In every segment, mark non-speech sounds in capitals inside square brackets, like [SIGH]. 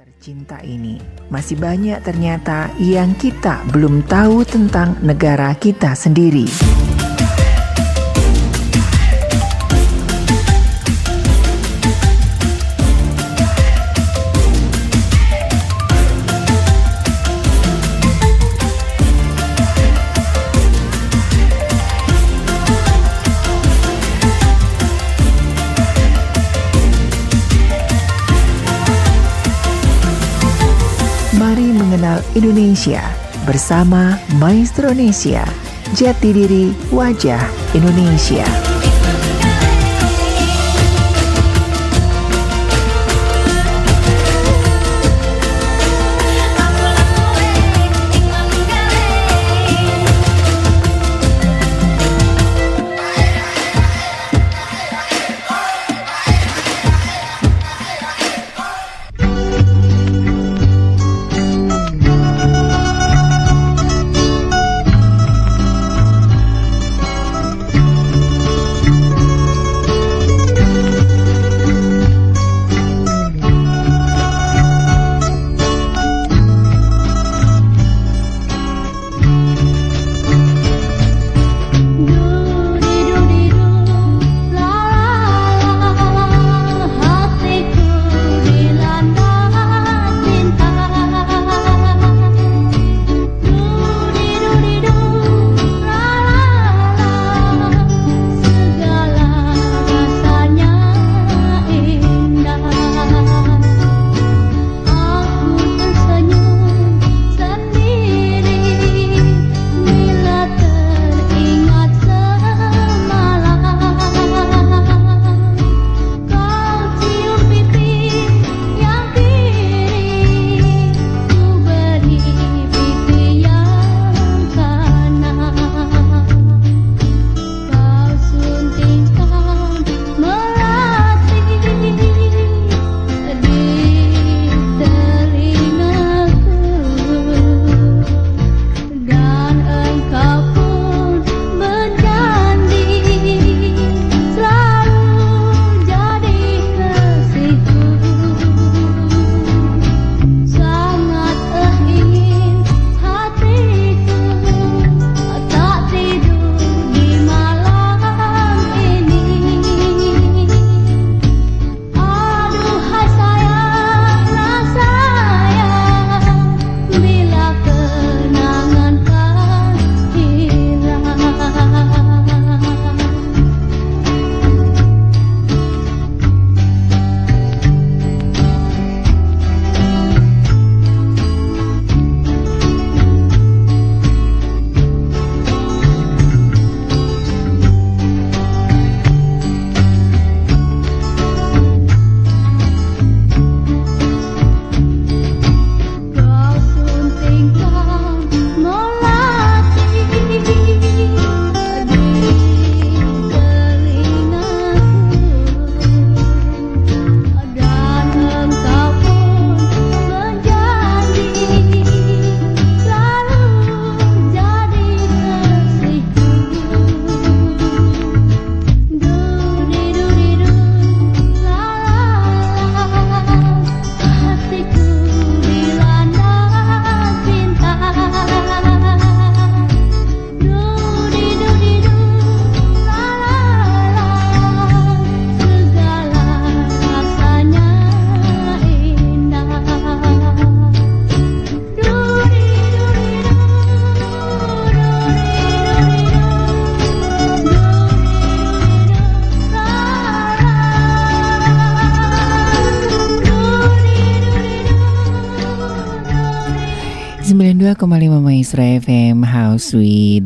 Tercinta ini masih banyak ternyata yang kita belum tahu tentang negara kita sendiri. Indonesia bersama Maestro Indonesia. Jati diri wajah Indonesia.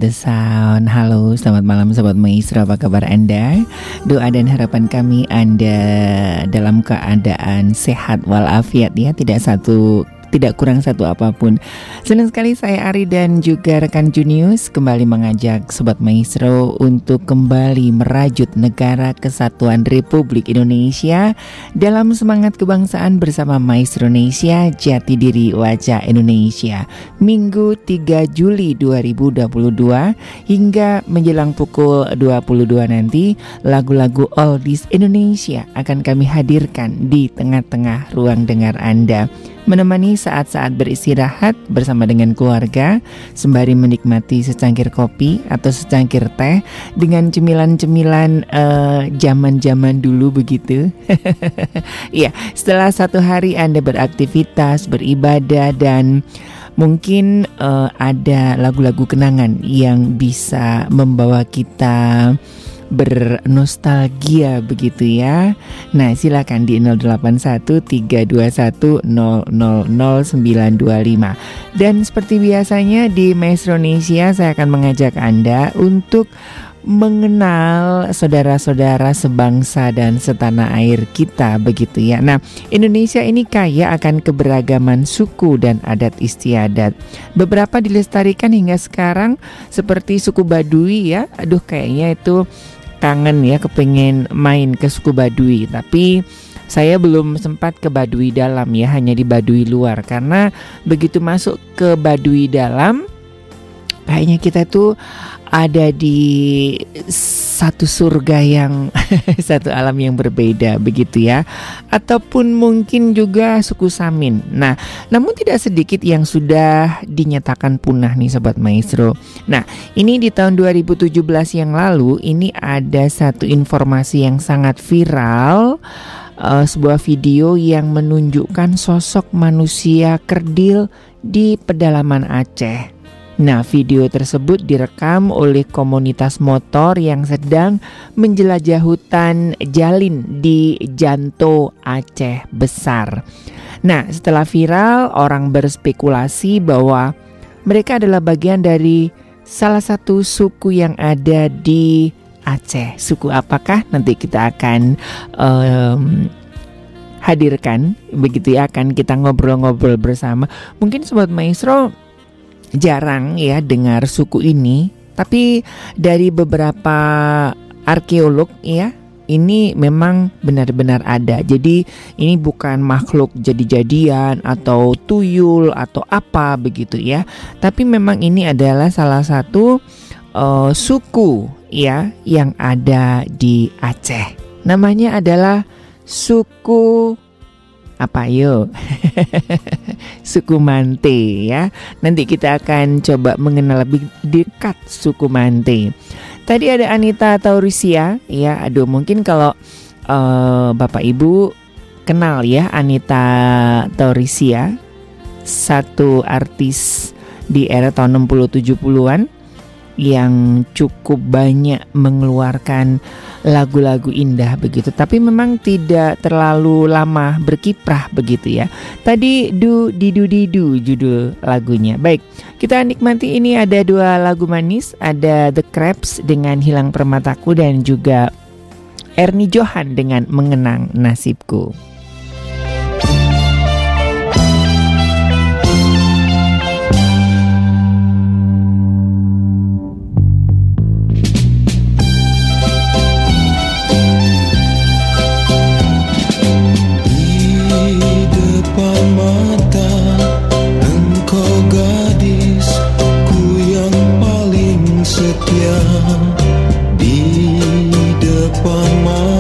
The Sound. Halo selamat malam Sobat Maestro apa kabar Anda? Doa dan harapan kami Anda dalam keadaan sehat walafiat ya. Tidak satu tidak kurang satu apa pun. Senang sekali saya Ari dan juga rekan Junius kembali mengajak Sobat Maestro untuk kembali merajut negara kesatuan Republik Indonesia dalam semangat kebangsaan bersama Maestro Indonesia Jati Diri Wajah Indonesia Minggu 3 Juli 2022 hingga menjelang pukul 22 nanti lagu-lagu oldies Indonesia akan kami hadirkan di tengah-tengah ruang dengar Anda menemani saat-saat beristirahat bersama dengan keluarga sembari menikmati secangkir kopi atau secangkir teh dengan cemilan-cemilan uh, zaman-zaman dulu begitu. [LAUGHS] Iya, setelah satu hari Anda beraktivitas, beribadah dan mungkin uh, ada lagu-lagu kenangan yang bisa membawa kita bernostalgia begitu ya. Nah, silakan di 081321000925. Dan seperti biasanya di Maestro Indonesia saya akan mengajak Anda untuk mengenal saudara-saudara sebangsa dan setanah air kita begitu ya. Nah, Indonesia ini kaya akan keberagaman suku dan adat istiadat. Beberapa dilestarikan hingga sekarang seperti suku Baduy ya. Aduh kayaknya itu kangen ya kepengen main ke suku Baduy. Tapi saya belum sempat ke Baduy dalam ya hanya di Baduy luar. Karena begitu masuk ke Baduy dalam kayaknya kita tuh ada di satu surga yang [LAUGHS] satu alam yang berbeda begitu ya ataupun mungkin juga suku Samin. Nah, namun tidak sedikit yang sudah dinyatakan punah nih sobat maestro. Nah, ini di tahun 2017 yang lalu ini ada satu informasi yang sangat viral uh, sebuah video yang menunjukkan sosok manusia kerdil di pedalaman Aceh. Nah, video tersebut direkam oleh komunitas motor yang sedang menjelajah hutan jalin di Janto, Aceh Besar. Nah, setelah viral, orang berspekulasi bahwa mereka adalah bagian dari salah satu suku yang ada di Aceh. Suku apakah? Nanti kita akan um, hadirkan begitu ya akan kita ngobrol-ngobrol bersama. Mungkin sobat maestro jarang ya dengar suku ini, tapi dari beberapa arkeolog ya ini memang benar-benar ada. Jadi ini bukan makhluk jadi-jadian atau tuyul atau apa begitu ya. Tapi memang ini adalah salah satu uh, suku ya yang ada di Aceh. Namanya adalah suku apa? Yuk. [LAUGHS] Suku Mante ya. Nanti kita akan coba mengenal lebih dekat suku Mante. Tadi ada Anita Taurisia ya. Aduh mungkin kalau uh, bapak ibu kenal ya Anita Taurisia satu artis di era tahun 60 70-an yang cukup banyak mengeluarkan lagu-lagu indah begitu. Tapi memang tidak terlalu lama berkiprah begitu ya. Tadi du didu didu judul lagunya. Baik kita nikmati. Ini ada dua lagu manis. Ada The Crabs dengan Hilang Permataku dan juga Ernie Johan dengan Mengenang Nasibku di depan mata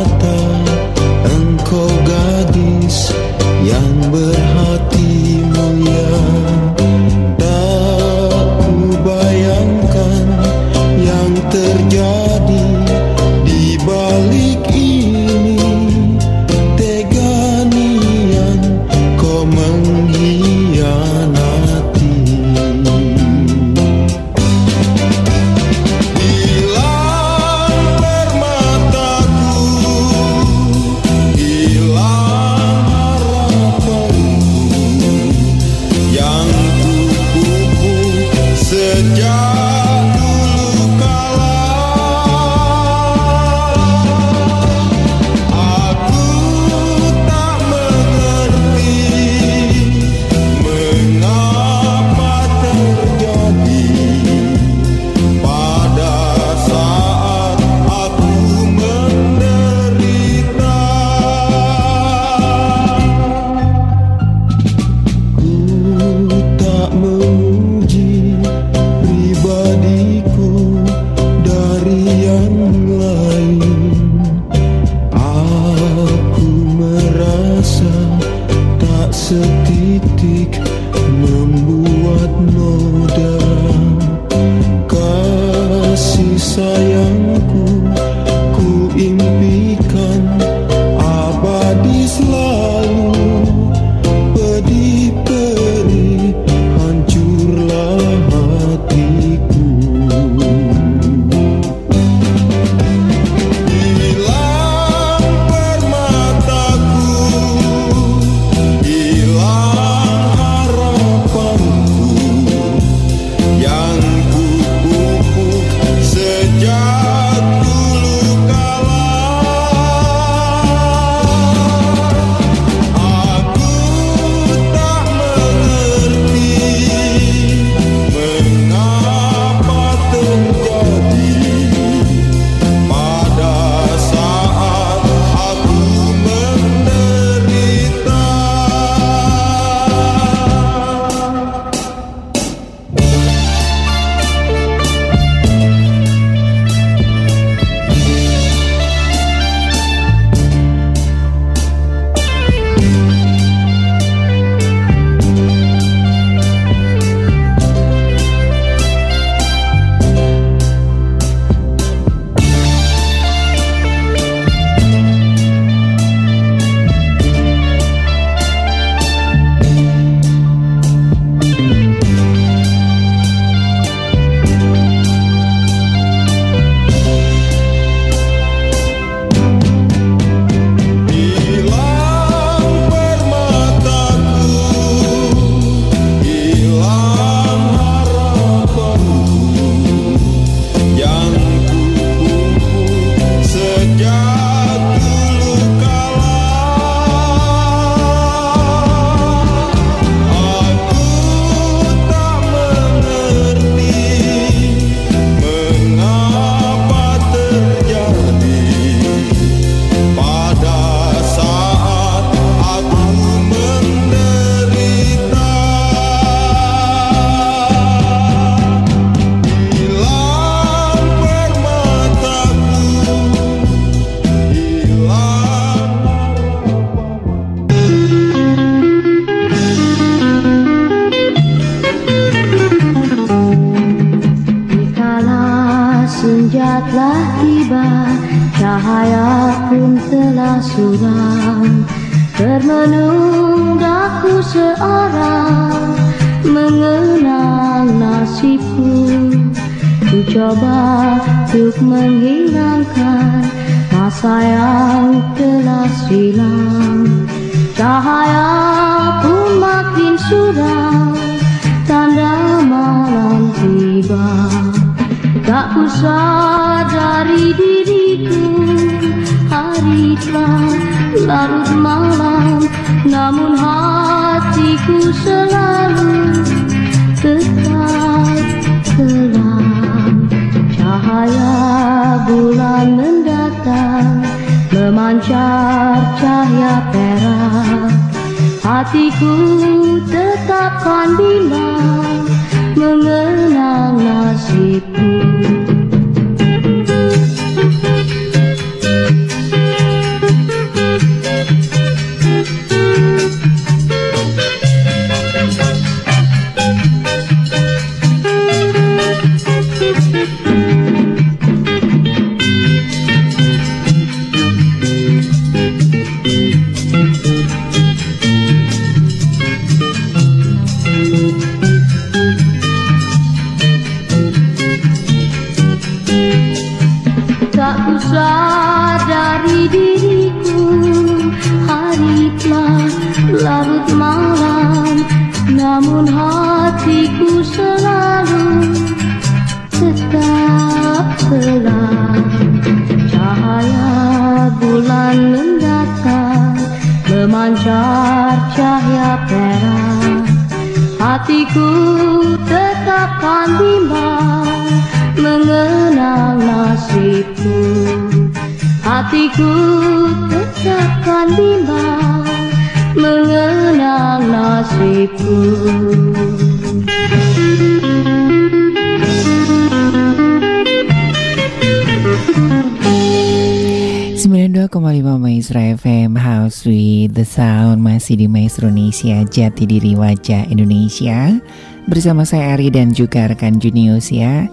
masih di Maestro Indonesia Jati Diri Wajah Indonesia. Bersama saya Ari dan juga rekan Junius ya.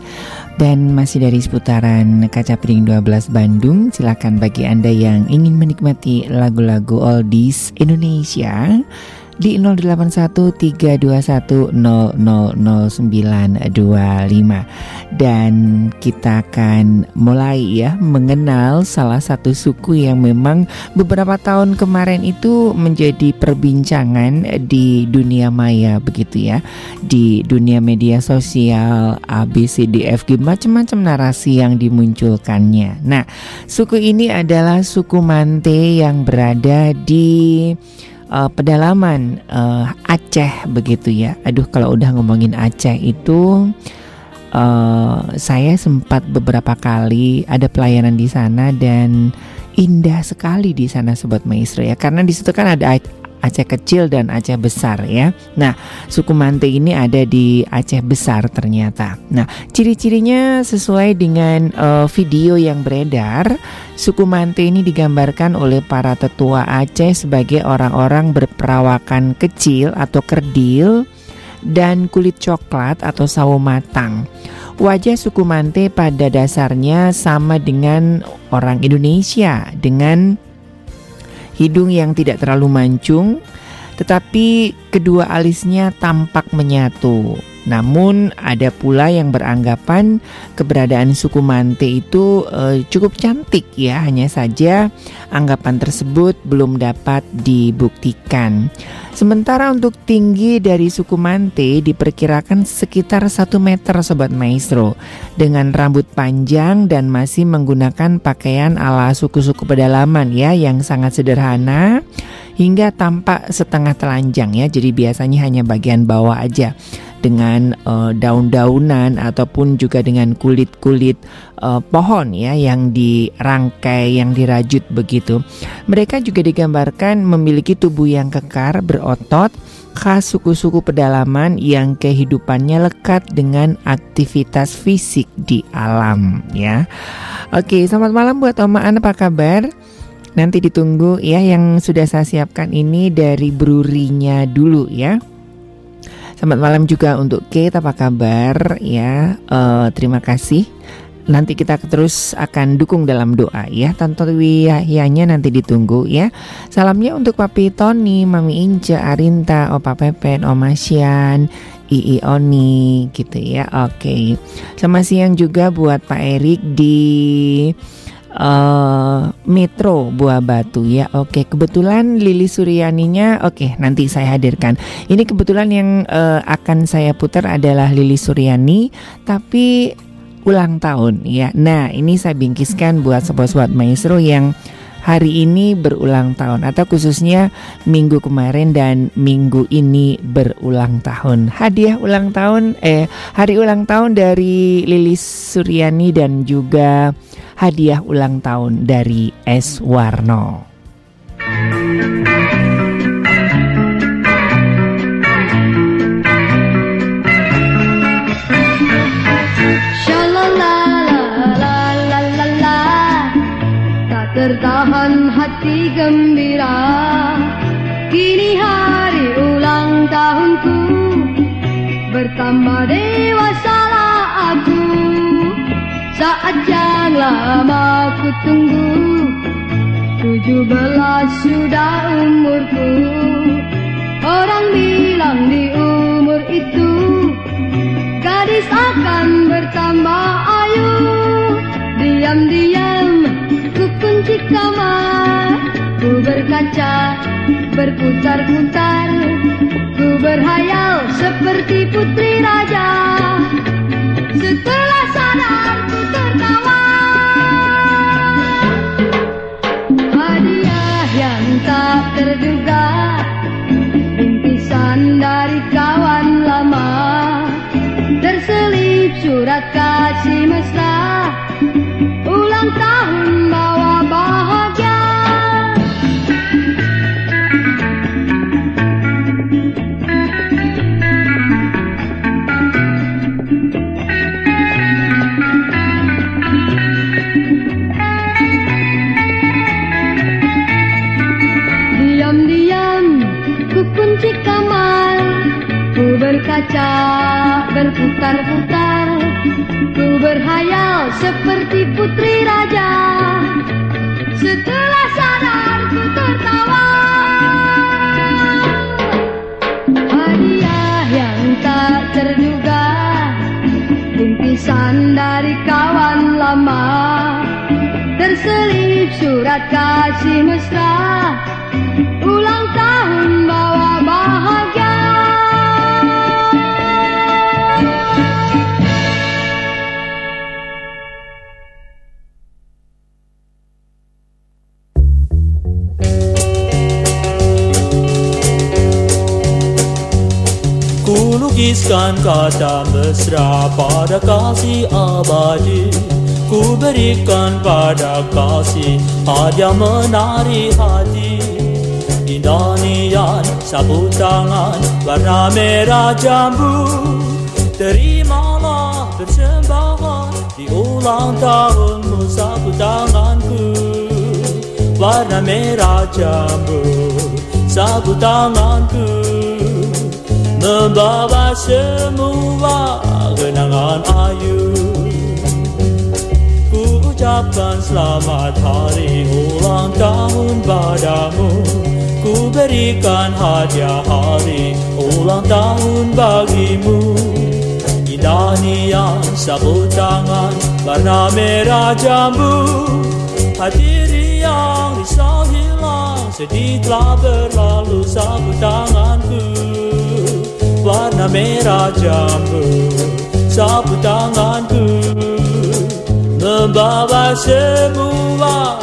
Dan masih dari seputaran Kaca Piring 12 Bandung silakan bagi Anda yang ingin menikmati lagu-lagu oldies Indonesia di 081321000925 dan kita akan mulai ya mengenal salah satu suku yang memang beberapa tahun kemarin itu menjadi perbincangan di dunia maya begitu ya di dunia media sosial ABCDFG macam-macam narasi yang dimunculkannya. Nah, suku ini adalah suku Mante yang berada di uh, pedalaman uh, Aceh begitu ya. Aduh kalau udah ngomongin Aceh itu uh, saya sempat beberapa kali ada pelayanan di sana dan indah sekali di sana sobat maestro ya karena di situ kan ada Aceh kecil dan Aceh besar ya. Nah, suku Mante ini ada di Aceh besar ternyata. Nah, ciri-cirinya sesuai dengan uh, video yang beredar, suku Mante ini digambarkan oleh para tetua Aceh sebagai orang-orang berperawakan kecil atau kerdil dan kulit coklat atau sawo matang. Wajah suku Mante pada dasarnya sama dengan orang Indonesia dengan hidung yang tidak terlalu mancung, tetapi kedua alisnya tampak menyatu. Namun ada pula yang beranggapan keberadaan suku Mante itu e, cukup cantik ya, hanya saja anggapan tersebut belum dapat dibuktikan. Sementara untuk tinggi dari suku Mante diperkirakan sekitar 1 meter sobat maestro dengan rambut panjang dan masih menggunakan pakaian ala suku-suku pedalaman ya yang sangat sederhana hingga tampak setengah telanjang ya. Jadi biasanya hanya bagian bawah aja dengan uh, daun-daunan ataupun juga dengan kulit-kulit uh, pohon ya yang dirangkai, yang dirajut begitu. Mereka juga digambarkan memiliki tubuh yang kekar, berotot, khas suku-suku pedalaman yang kehidupannya lekat dengan aktivitas fisik di alam ya. Oke, selamat malam buat Oma An apa kabar? Nanti ditunggu ya yang sudah saya siapkan ini dari brurinya dulu ya. Selamat malam juga untuk Kate, apa kabar ya? Uh, terima kasih. Nanti kita terus akan dukung dalam doa ya. Tante Wiyahyanya nanti ditunggu ya. Salamnya untuk Papi Tony, Mami Inca, Arinta, Opa Pepen, Oma Sian, Ii Oni gitu ya. Oke. Okay. Selamat siang juga buat Pak Erik di uh, Metro Buah Batu ya. Oke, kebetulan Lili Suryaninya oke nanti saya hadirkan. Ini kebetulan yang uh, akan saya putar adalah Lili Suryani tapi ulang tahun ya. Nah, ini saya bingkiskan buat sobat-sobat maestro yang hari ini berulang tahun atau khususnya minggu kemarin dan minggu ini berulang tahun. Hadiah ulang tahun eh hari ulang tahun dari Lilis Suryani dan juga hadiah ulang tahun dari S. Warno. tertahan hati gembira. Kini hari ulang tahunku Bertambah dewasalah aku. Saat yang lama ku tunggu Tujuh belas sudah umurku. Orang bilang di umur itu Gadis akan bertambah ayu. Diam-diam kunci kamar. Ku berkaca berputar-putar. Ku berhayal seperti putri raja. Setelah sadar ku tertawa. Hadiah yang tak terduga. Rintisan dari kawan lama. Terselip surat kasih mesra. Ulang tahun berkaca berputar-putar. Ku berhayal seperti putri raja. Setelah sadar ku tertawa. Hadiah yang tak terduga. Bingkisan dari kawan lama. Terselip surat kasih mesra. Ulang tahun bawa bahagia lukiskan kata mesra pada kasih abadi. Ku berikan pada kasih hadiah menari hati. Indah nian sapu tangan warna merah jambu. Terimalah persembahan di ulang tahunmu sapu tanganku. Warna merah jambu sapu tanganku Membawa semua kenangan ayu Ku ucapkan selamat hari ulang tahun padamu Ku berikan hadiah hari ulang tahun bagimu. Indah nian sapu tangan warna merah jambu. Hati riang risau hilang sedih telah berlalu sapu tanganku warna merah jambu sapu tanganku membawa semua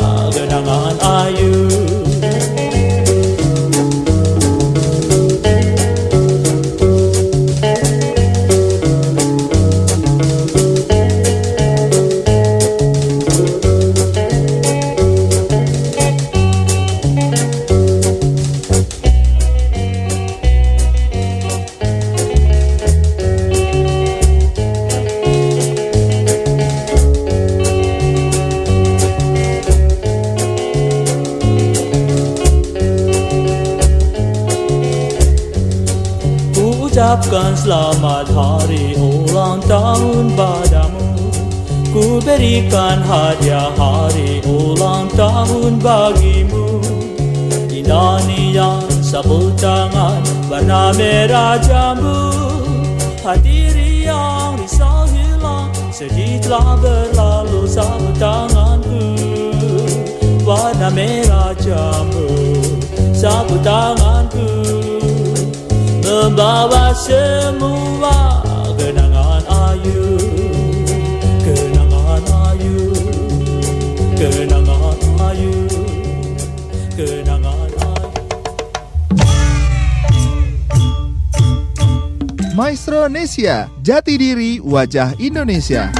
ucapkan selamat hari ulang tahun padamu. Ku berikan hadiah hari ulang tahun bagimu. Indah nian sapu tangan warna merah jambu. Hati riang risau hilang sedih telah berlalu sapu tanganku. Warna merah jambu sapu tanganku membawa semua kenangan ayu. Kenangan ayu. Kenangan ayu. Kenangan ayu. Maestro Nesia, jati diri wajah Indonesia.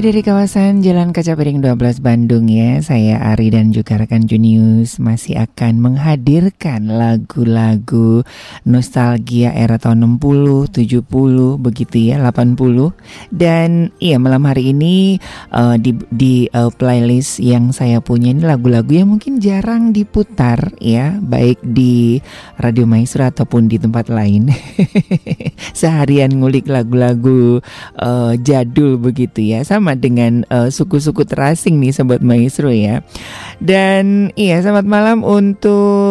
Masih dari kawasan Jalan Kaca Piring 12 Bandung ya. Saya Ari dan juga rekan Junius Masih akan menghadirkan lagu-lagu Nostalgia era tahun 60, 70, begitu ya 80 Dan iya malam hari ini eh, Di, di eh, playlist yang saya punya ini lagu-lagu yang mungkin jarang diputar ya Baik di Radio Maestro ataupun di tempat lain [LAUGHS] Seharian ngulik lagu-lagu eh, jadul begitu ya. Sama dengan eh, suku-suku terasing nih sobat maestro ya. Dan iya selamat malam untuk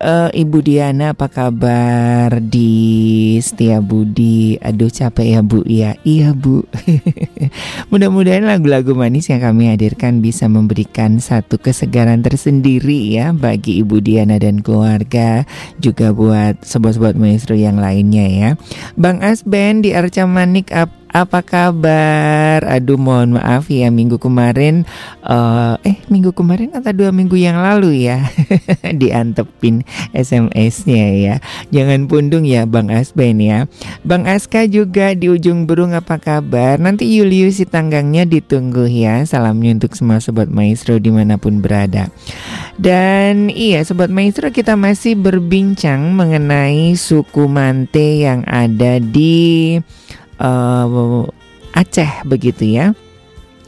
eh, Ibu Diana apa kabar? Di Setia Budi. Aduh capek ya Bu. Ya iya Bu. [LAUGHS] Mudah-mudahan lagu-lagu manis yang kami hadirkan bisa memberikan satu kesegaran tersendiri ya bagi Ibu Diana dan keluarga juga buat sobat-sobat maestro yang lainnya ya. Bang Asben di Arca Manik ap- apa kabar? Aduh mohon maaf ya minggu kemarin eh, eh minggu kemarin atau dua minggu yang lalu ya [LAUGHS] diantepin SMS-nya ya. Jangan pundung ya Bang Asben ya. Bang Aska juga di ujung burung apa kabar? Nanti Julius si tanggangnya ditunggu ya. Salamnya untuk semua sobat maestro di mana pun berada. Dan iya sobat maestro kita masih berbincang mengenai suku Mante yang ada di eh, Aceh begitu ya.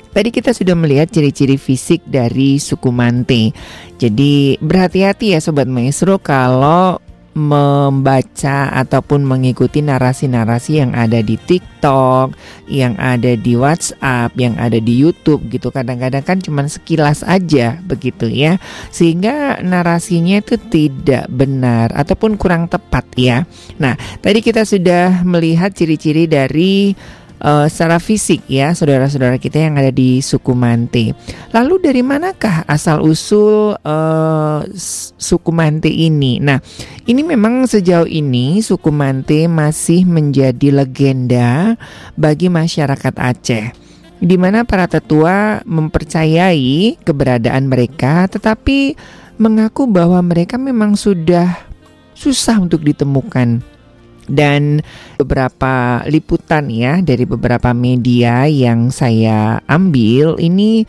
Tadi kita sudah melihat ciri-ciri fisik dari suku Mante. Jadi berhati-hati ya sobat maestro kalau membaca ataupun mengikuti narasi-narasi yang ada di TikTok, yang ada di WhatsApp, yang ada di YouTube gitu. Kadang-kadang kan cuma sekilas aja begitu ya. Sehingga narasinya itu tidak benar ataupun kurang tepat ya. Nah, tadi kita sudah melihat ciri-ciri dari eh, secara fisik ya saudara-saudara kita yang ada di suku Mante. Lalu dari manakah asal usul eh, s- suku Mante ini? Nah, ini memang sejauh ini suku Mante masih menjadi legenda bagi masyarakat Aceh. Di mana para tetua mempercayai keberadaan mereka tetapi mengaku bahwa mereka memang sudah susah untuk ditemukan dan beberapa liputan ya dari beberapa media yang saya ambil ini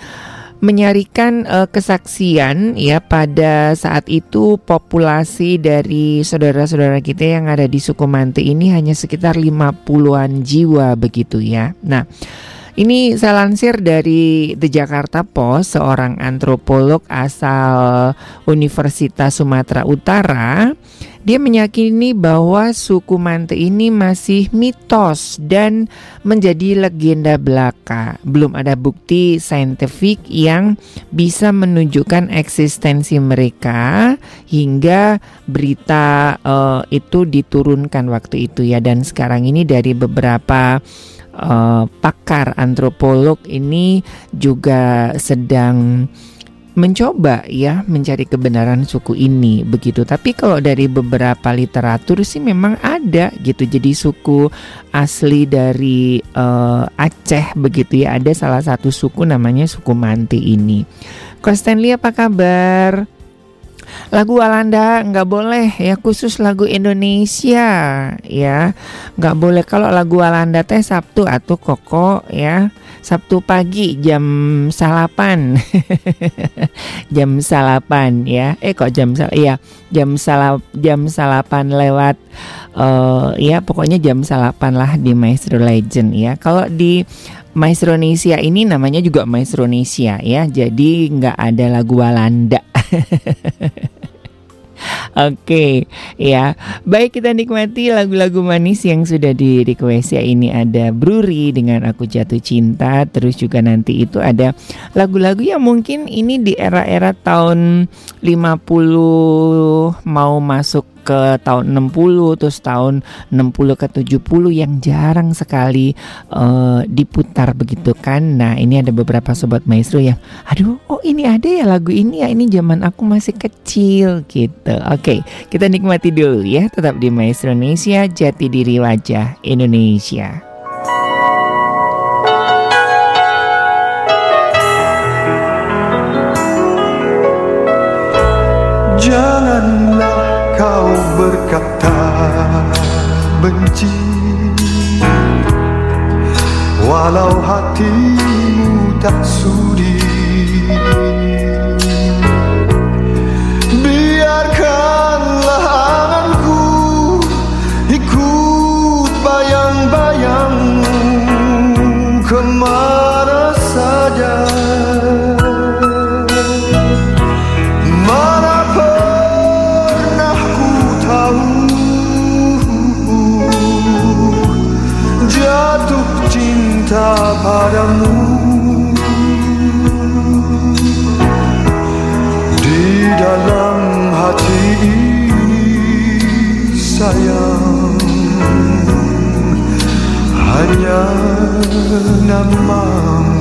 menyarikan eh, kesaksian ya pada saat itu populasi dari saudara-saudara kita yang ada di suku Mante ini hanya sekitar 50-an jiwa begitu ya. Nah, ini saya lansir dari The Jakarta Post, seorang antropolog asal Universitas Sumatera Utara. Dia meyakini bahwa suku Mante ini masih mitos dan menjadi legenda belaka. Belum ada bukti saintifik yang bisa menunjukkan eksistensi mereka hingga berita eh, itu diturunkan waktu itu ya. Dan sekarang ini dari beberapa eh, pakar antropolog ini juga sedang mencoba ya mencari kebenaran suku ini begitu. Tapi kalau dari beberapa literatur sih memang ada gitu. Jadi suku asli dari eh, Aceh begitu ya. Ada salah satu suku namanya suku Manti ini. Ko Stanley apa kabar? lagu Walanda nggak boleh ya khusus lagu Indonesia ya nggak boleh kalau lagu Walanda teh Sabtu atau koko ya Sabtu pagi jam salapan. [LAUGHS] Jam salapan ya. Eh kok jam sal iya jam salap jam salapan lewat eh ya pokoknya jam salapan lah di Maestro Legend ya. Kalau di Maestronesia ini namanya juga Maestronesia ya. Jadi nggak ada lagu Walanda [LAUGHS] Oke, ya. Baik kita nikmati lagu-lagu manis yang sudah di request ya. Ini ada Bruri dengan Aku Jatuh Cinta, terus juga nanti itu ada lagu-lagu yang mungkin ini di era-era tahun 50 mau masuk ke tahun 60 terus tahun 60 ke 70 yang jarang sekali eh, diputar begitu kan. Nah, ini ada beberapa sobat maestro yang aduh, oh ini ada ya lagu ini ya. Ini zaman aku masih kecil gitu. Oke, kita nikmati dulu ya tetap di Maestro Indonesia Jati Diri Wajah Indonesia. Berkata benci. Walau hatimu tak sudi padamu. Di dalam hati ini sayang Hanya namamu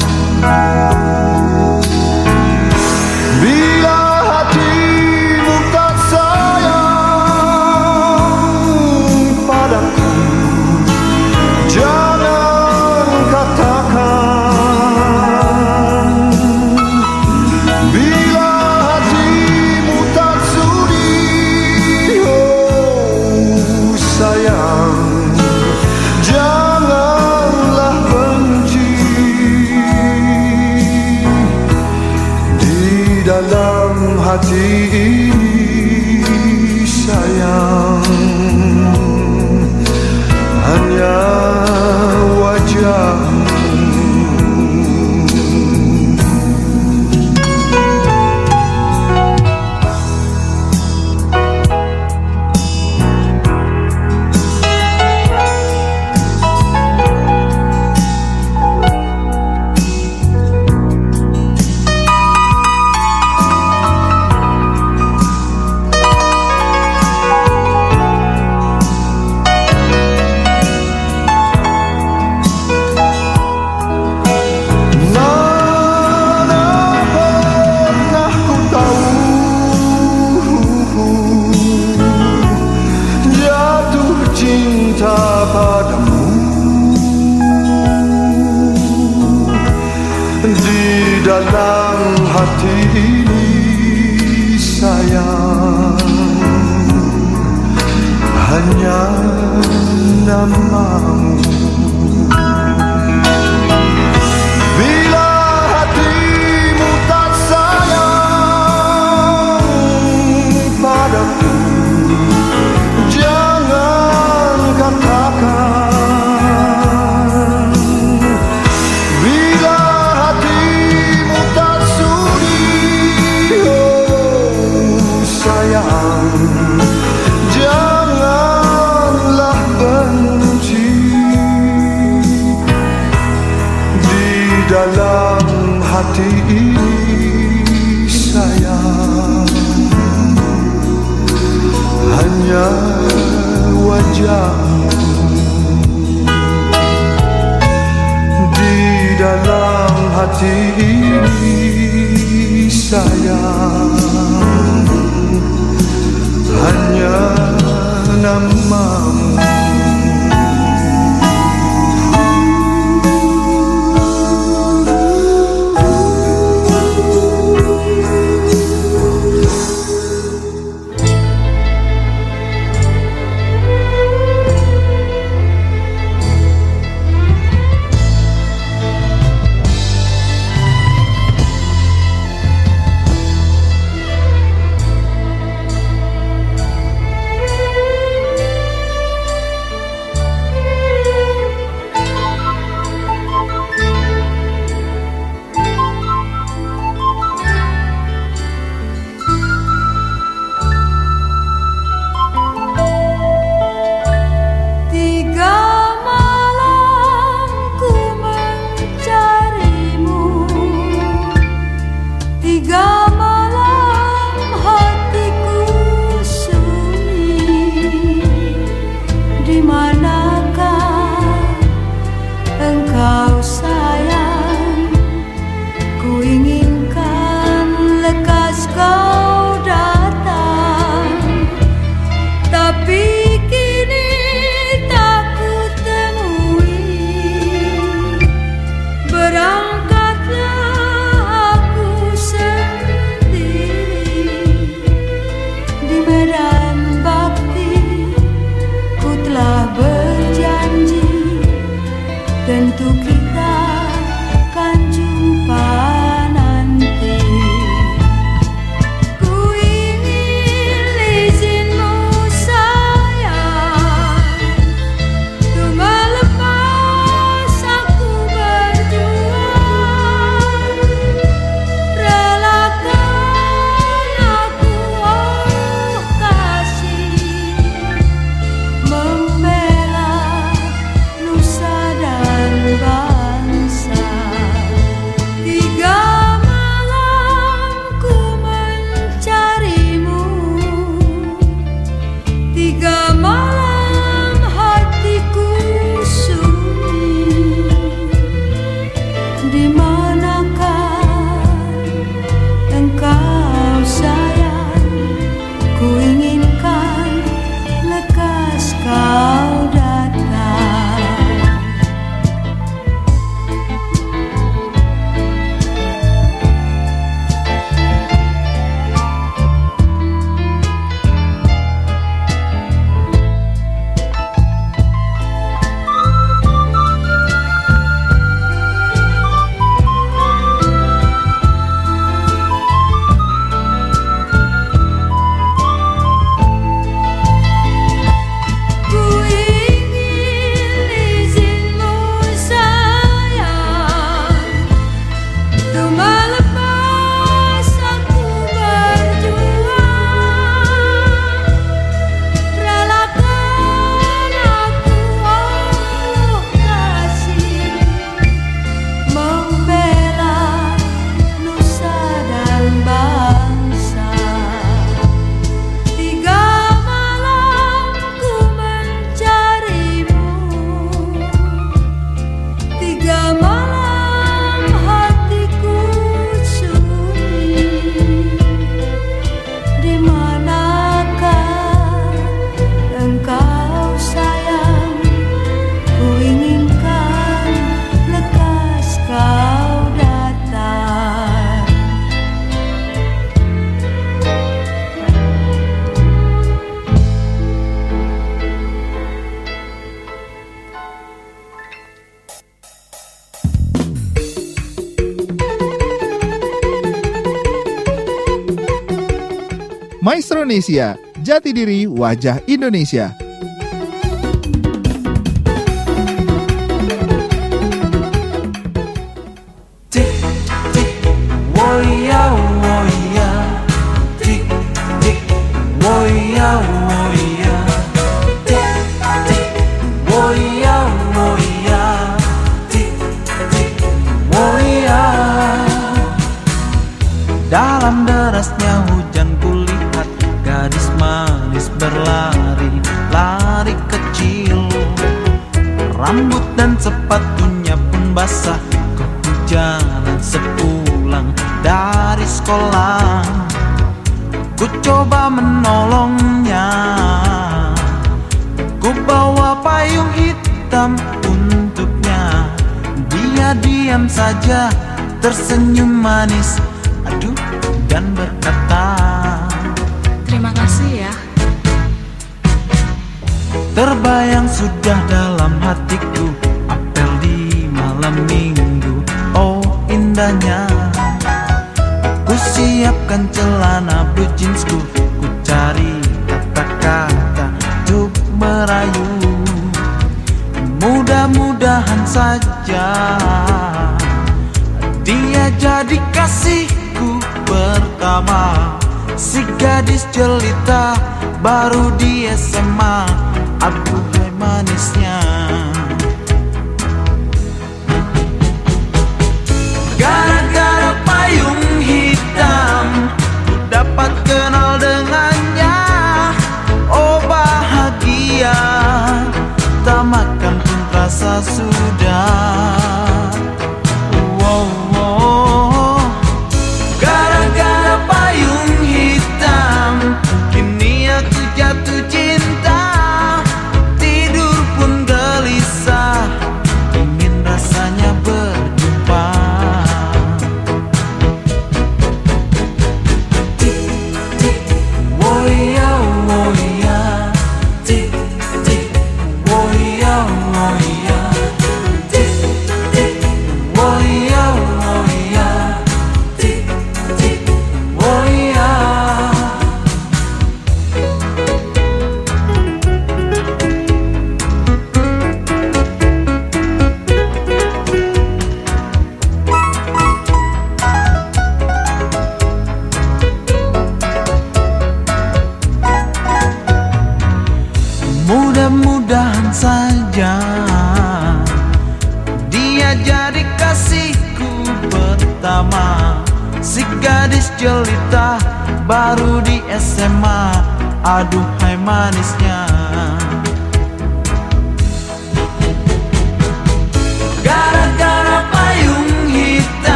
Maestronesia, jati diri wajah Indonesia.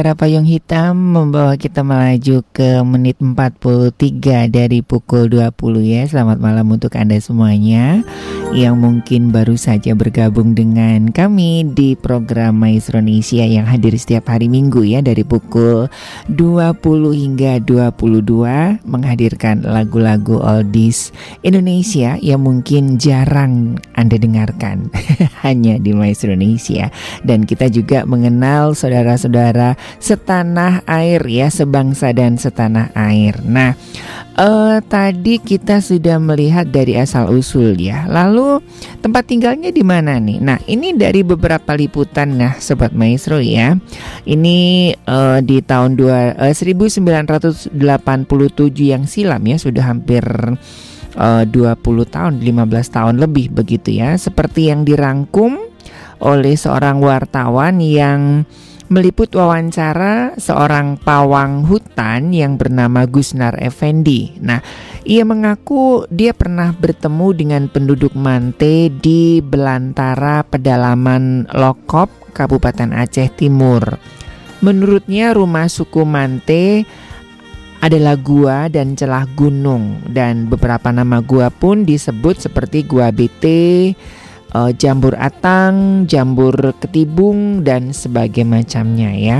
Gara-gara payung hitam membawa kita melaju ke menit 43 dari pukul 20 ya. Selamat malam untuk Anda semuanya yang mungkin baru saja bergabung dengan kami di program Maestro Indonesia yang hadir setiap hari Minggu ya dari pukul 20 hingga 22 menghadirkan lagu-lagu oldies Indonesia yang mungkin jarang Anda dengarkan [LAUGHS] hanya di Maestro Indonesia dan kita juga mengenal saudara-saudara setanah air ya, sebangsa dan setanah air. Nah, eh, tadi kita sudah melihat dari asal usul ya. Lalu tempat tinggalnya di mana nih? Nah, ini dari beberapa liputan nah sobat maestro ya. Ini eh, di tahun dua, eh, 1987 yang silam ya, sudah hampir eh, 20 tahun, 15 tahun lebih begitu ya. Seperti yang dirangkum oleh seorang wartawan yang meliput wawancara seorang pawang hutan yang bernama Gusnar Effendi. Nah, ia mengaku dia pernah bertemu dengan penduduk Mante di belantara pedalaman Lokop, Kabupaten Aceh Timur. Menurutnya rumah suku Mante adalah gua dan celah gunung dan beberapa nama gua pun disebut seperti gua BT, uh, jambur atang, jambur ketibung dan sebagai macamnya ya.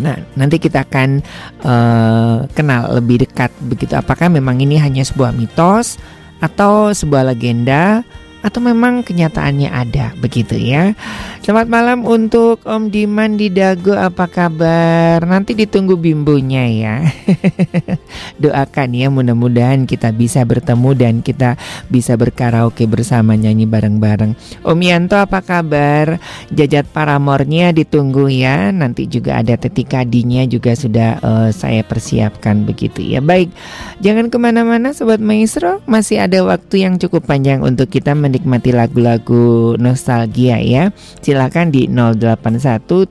Nah, nanti kita akan uh, kenal lebih dekat begitu. Apakah memang ini hanya sebuah mitos atau sebuah legenda atau memang kenyataannya ada begitu ya. Selamat malam untuk Om Diman di Dago apa kabar? Nanti ditunggu bimbonya ya. [LAUGHS] Doakan ya mudah-mudahan kita bisa bertemu dan kita bisa berkaraoke bersama nyanyi bareng-bareng. Om Yanto apa kabar? Jajat paramornya ditunggu ya. Nanti juga ada tetika dinya juga sudah uh, saya persiapkan begitu ya. Baik, jangan ke mana-mana Sobat Maestro. Masih ada waktu yang cukup panjang untuk kita menikmati lagu-lagu nostalgia ya. Silakan di 081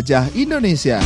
wajah Indonesia.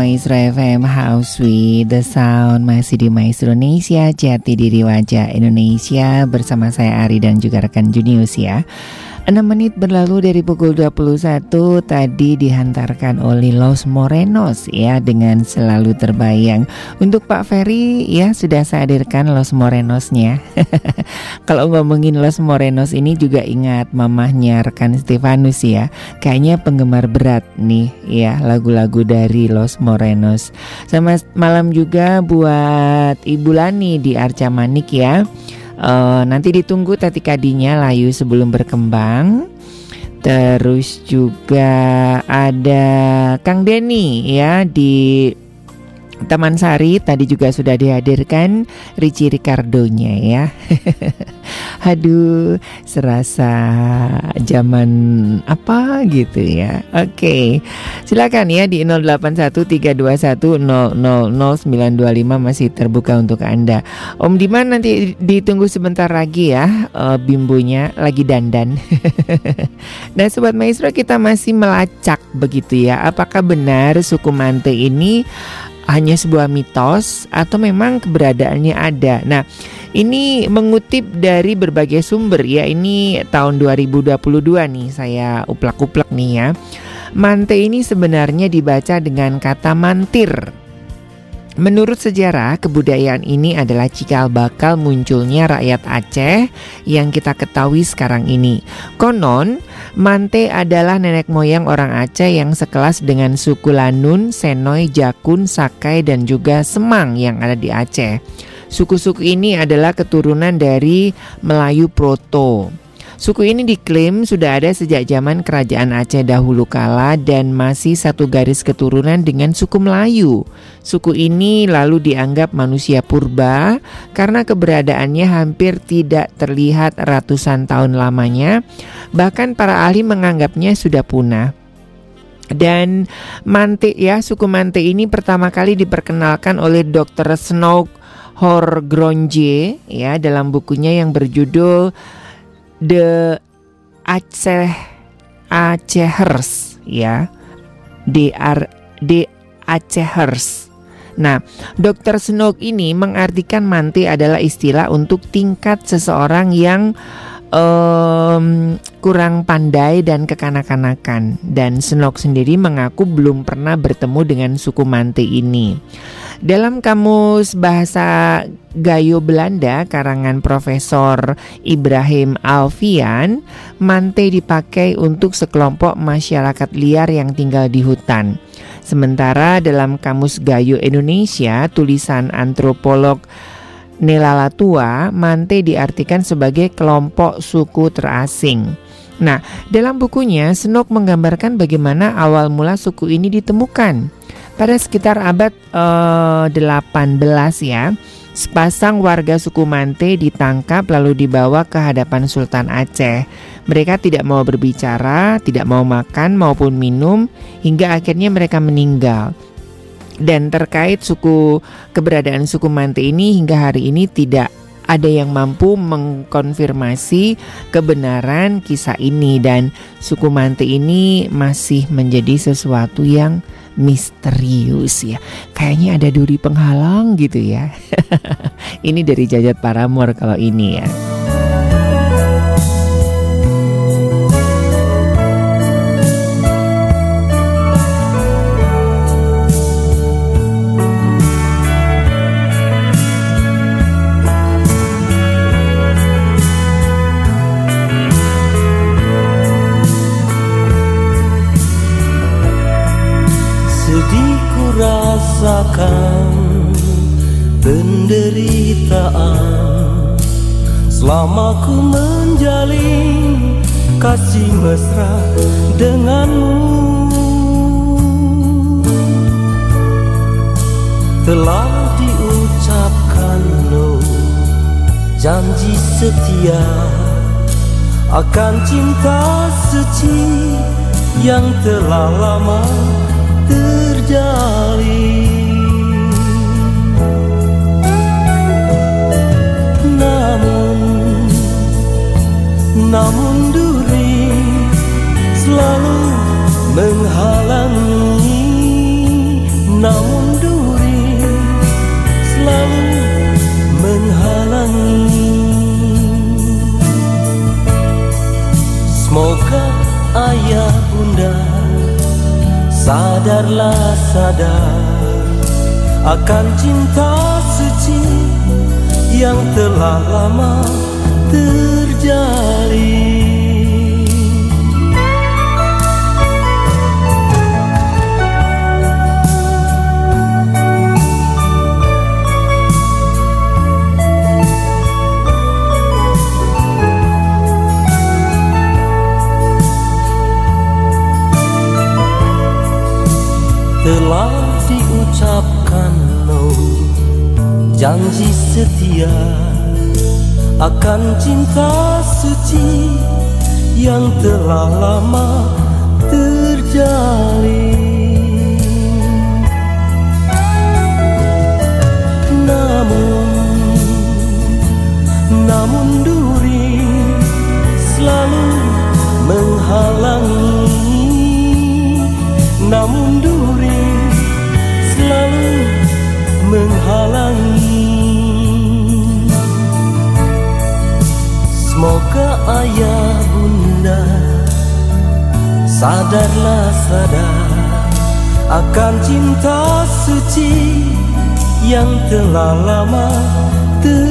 Maestro FM House with the Sound Masih di Maestro Indonesia Jati diri wajah Indonesia Bersama saya Ari dan juga rekan Junius ya 6 menit berlalu dari pukul 21 tadi dihantarkan oleh Los Morenos ya dengan selalu terbayang. Untuk Pak Ferry ya sudah saya hadirkan Los Morenosnya. [LAUGHS] Kalau ngomongin Los Morenos ini juga ingat mamahnya rekan Stefanus ya. Kayaknya penggemar berat nih ya lagu-lagu dari Los Morenos. Sama malam juga buat Ibu Lani di Arca Manik ya. Eh, nanti ditunggu tati kadinya layu sebelum berkembang. Terus juga ada Kang Denny ya di Taman Sari tadi juga sudah dihadirkan Ricci Ricardo-nya ya. [LAUGHS] Aduh, serasa zaman apa gitu ya. Oke. Silakan ya di 081321000925 masih terbuka untuk Anda. Om Diman nanti ditunggu sebentar lagi ya uh, bimbonya lagi dandan. Dan [LAUGHS] sobat maestro kita masih melacak begitu ya. Apakah benar suku Mante ini hanya sebuah mitos atau memang keberadaannya ada. Nah, ini mengutip dari berbagai sumber ya. Ini tahun 2022 nih saya uplak-uplak nih ya. Mante ini sebenarnya dibaca dengan kata mantir. Menurut sejarah, kebudayaan ini adalah cikal bakal munculnya rakyat Aceh yang kita ketahui sekarang ini. Konon, Mante adalah nenek moyang orang Aceh yang sekelas dengan suku Lanun, Senoy, Jakun, Sakai, dan juga Semang yang ada di Aceh. Suku-suku ini adalah keturunan dari Melayu Proto. Suku ini diklaim sudah ada sejak zaman kerajaan Aceh dahulu kala dan masih satu garis keturunan dengan suku Melayu. Suku ini lalu dianggap manusia purba karena keberadaannya hampir tidak terlihat ratusan tahun lamanya. Bahkan para ahli menganggapnya sudah punah. Dan Mante ya, suku Mante ini pertama kali diperkenalkan oleh Dr. Snow Horgronje ya dalam bukunya yang berjudul The Aceh Acehers ya. DR The Acehers. Nah, Dr. Snow ini mengartikan mante adalah istilah untuk tingkat seseorang yang um, kurang pandai dan kekanak-kanakan. Dan Snow sendiri mengaku belum pernah bertemu dengan suku Mante ini. Dalam kamus bahasa Gayo Belanda karangan Profesor Ibrahim Alfian, Mante dipakai untuk sekelompok masyarakat liar yang tinggal di hutan. Sementara dalam kamus Gayo Indonesia, tulisan antropolog Nelalatua, Mante diartikan sebagai kelompok suku terasing. Nah, dalam bukunya Senok menggambarkan bagaimana awal mula suku ini ditemukan. Pada sekitar abad eh, 18 ya, sepasang warga suku Mante ditangkap lalu dibawa ke hadapan Sultan Aceh. Mereka tidak mau berbicara, tidak mau makan maupun minum hingga akhirnya mereka meninggal. Dan terkait suku keberadaan suku Mante ini hingga hari ini tidak ada yang mampu mengkonfirmasi kebenaran kisah ini dan suku Mante ini masih menjadi sesuatu yang misterius ya. Kayaknya ada duri penghalang gitu ya. [LAUGHS] ini dari Jajat Paramor kalau ini ya. Penderitaan. Selama ku menjalin kasih mesra denganmu. Telah diucapkan lo janji setia Akan cinta suci yang telah lama terjalin Namun, namun duri selalu menghalangi. Namun duri selalu menghalangi. Semoga ayah bunda Sadarlah sadar akan cinta yang telah lama terjalin. janji setia akan cinta suci yang telah lama terjalin. Namun namun duri selalu menghalangi. Namun duri selalu menghalangi. Semoga ayah bunda Sadarlah sadar Akan cinta suci Yang telah lama terjadi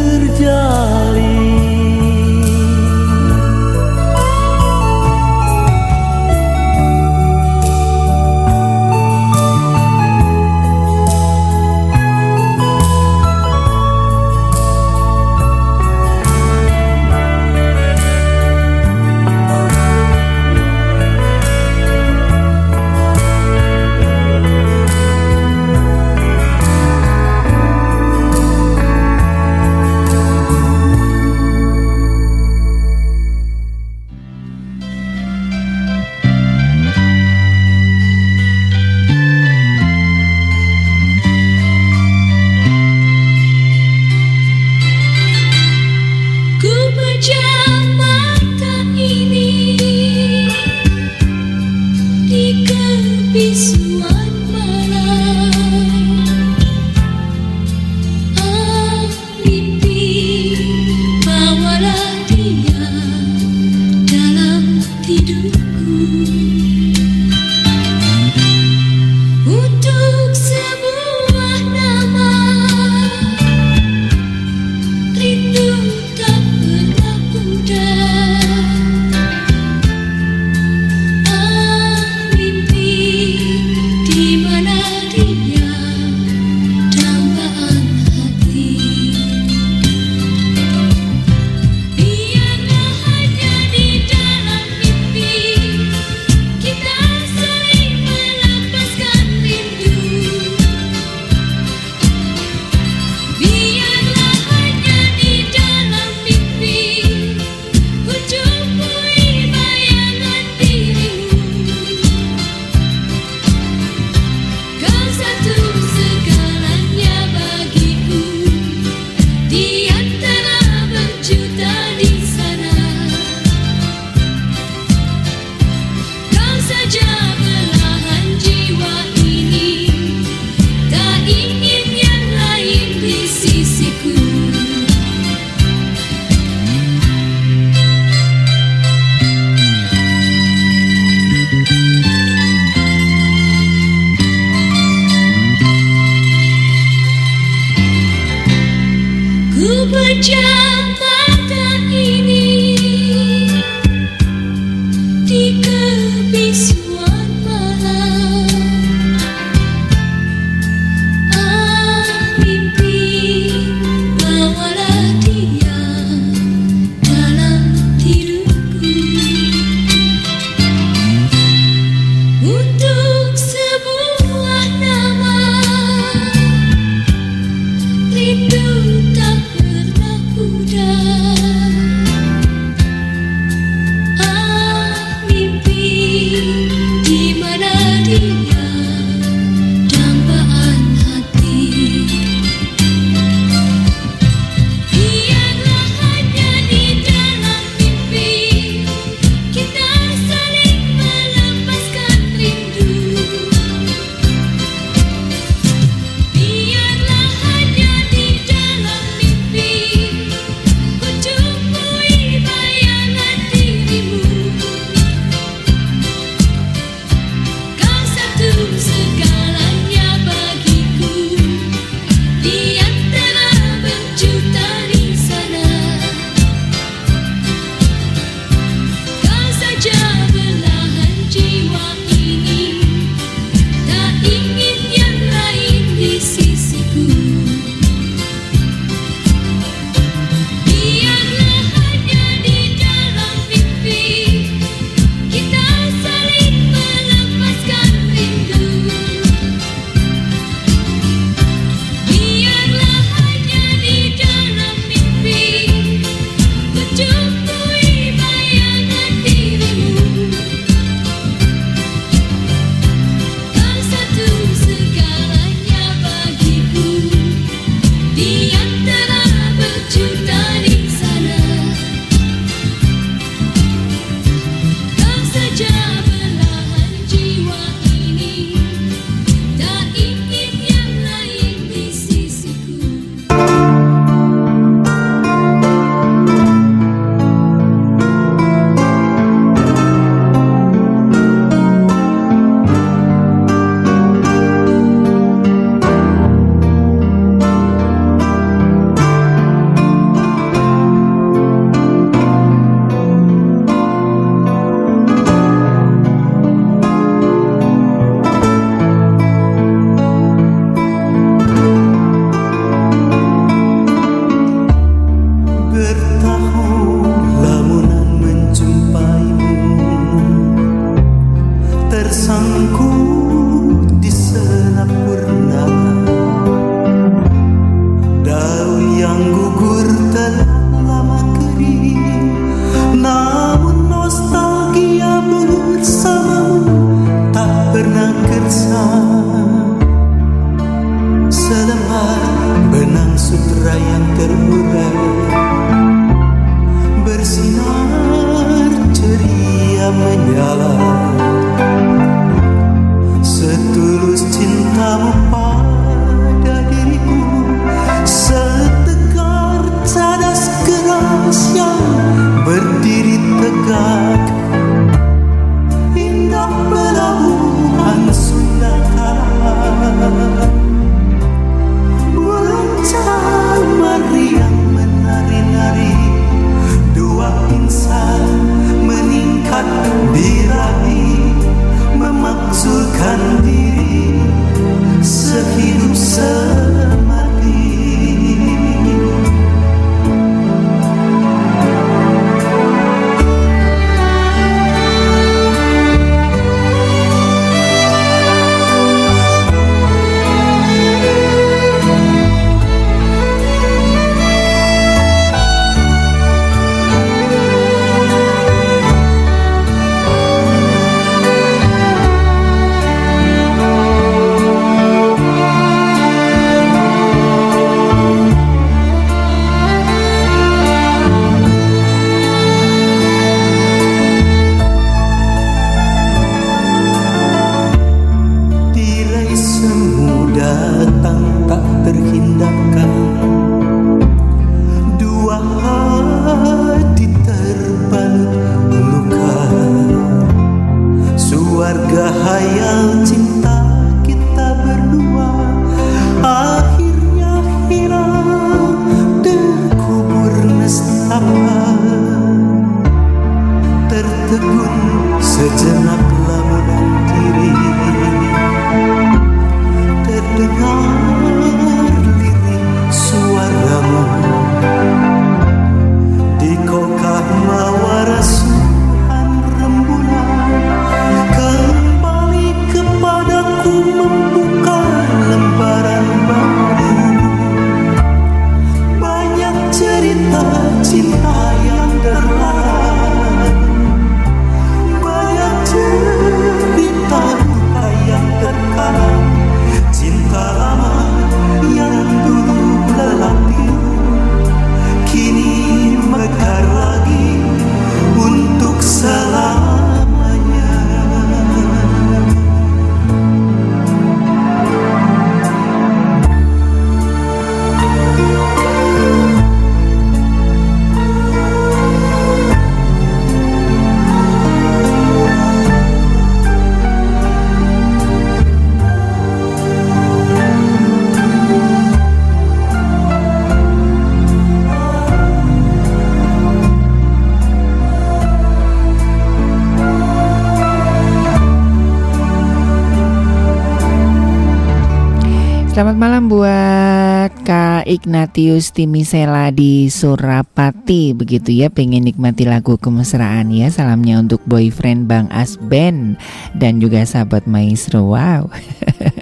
Ignatius Timisela di Surapati begitu ya pengen nikmati lagu kemesraan ya. Salamnya untuk boyfriend Bang Asben dan juga sahabat maestro. Wow [LAUGHS]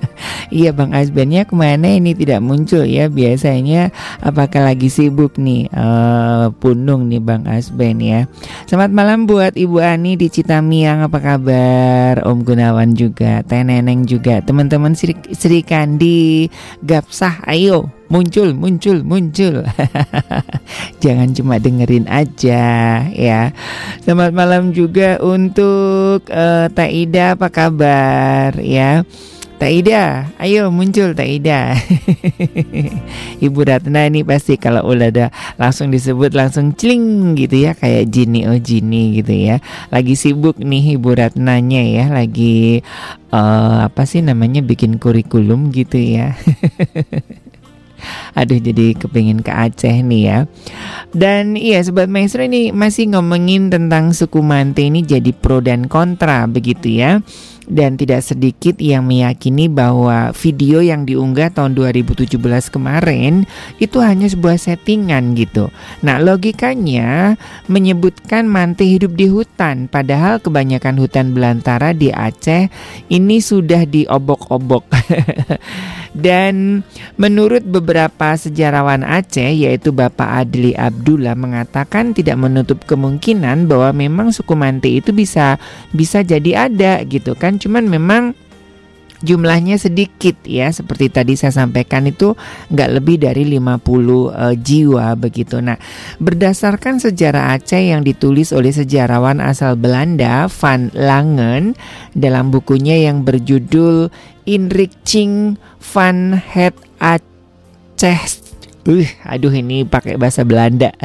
Iya Bang Asbennya ke mana ini tidak muncul ya. Biasanya apakah lagi sibuk nih Eh, Punung nih Bang Asben ya. Selamat malam buat Ibu Ani di Citamiang. Apa kabar? Om Gunawan juga Teh juga Teman-teman Sri, Sri Kandi Gapsah. Ayo muncul muncul muncul. [LAUGHS] Jangan cuma dengerin aja ya. Selamat malam juga untuk eh, Teh Ida. Apa kabar ya Teh Ida, ayo muncul Teh Ida. [LAUGHS] Ibu Ratna ini pasti kalau udah ada langsung disebut langsung celing gitu ya kayak Jini oh Jini gitu ya. Lagi sibuk nih Ibu Ratnanya ya, lagi eh, apa sih namanya bikin kurikulum gitu ya. [LAUGHS] Aduh jadi kepingin ke Aceh nih ya Dan iya Sobat Maestro ini masih ngomongin tentang suku Mante ini jadi pro dan kontra begitu ya dan tidak sedikit yang meyakini bahwa video yang diunggah tahun 2017 kemarin itu hanya sebuah settingan gitu. Nah, logikanya menyebutkan Mante hidup di hutan padahal kebanyakan hutan belantara di Aceh ini sudah diobok-obok. [LAUGHS] Dan menurut beberapa sejarawan Aceh yaitu Bapak Adli Abdullah mengatakan tidak menutup kemungkinan bahwa memang suku Mante itu bisa bisa jadi ada gitu kan cuman memang jumlahnya sedikit ya seperti tadi saya sampaikan itu nggak lebih dari 50 uh, jiwa begitu. Nah, berdasarkan sejarah Aceh yang ditulis oleh sejarawan asal Belanda Van Langen dalam bukunya yang berjudul Inrichting van het Aceh. Uh, aduh ini pakai bahasa Belanda. [LAUGHS]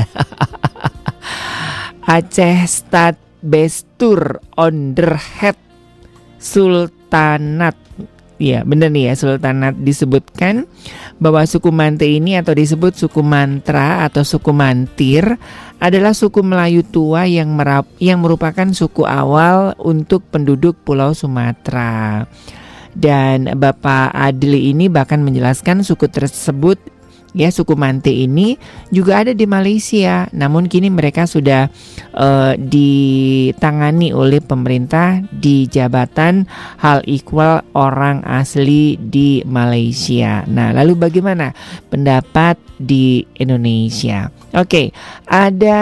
Aceh Stad Bestur Onderhet Sultanat Ya benar nih ya Sultanat disebutkan bahwa suku Mante ini atau disebut suku Mantra atau suku Mantir adalah suku Melayu tua yang merap, yang merupakan suku awal untuk penduduk Pulau Sumatera. Dan Bapak Adli ini bahkan menjelaskan suku tersebut ya suku Mante ini juga ada di Malaysia. Namun kini mereka sudah uh, ditangani oleh pemerintah di jabatan hal ikhwal orang asli di Malaysia. Nah, lalu bagaimana pendapat di Indonesia? Oke, ada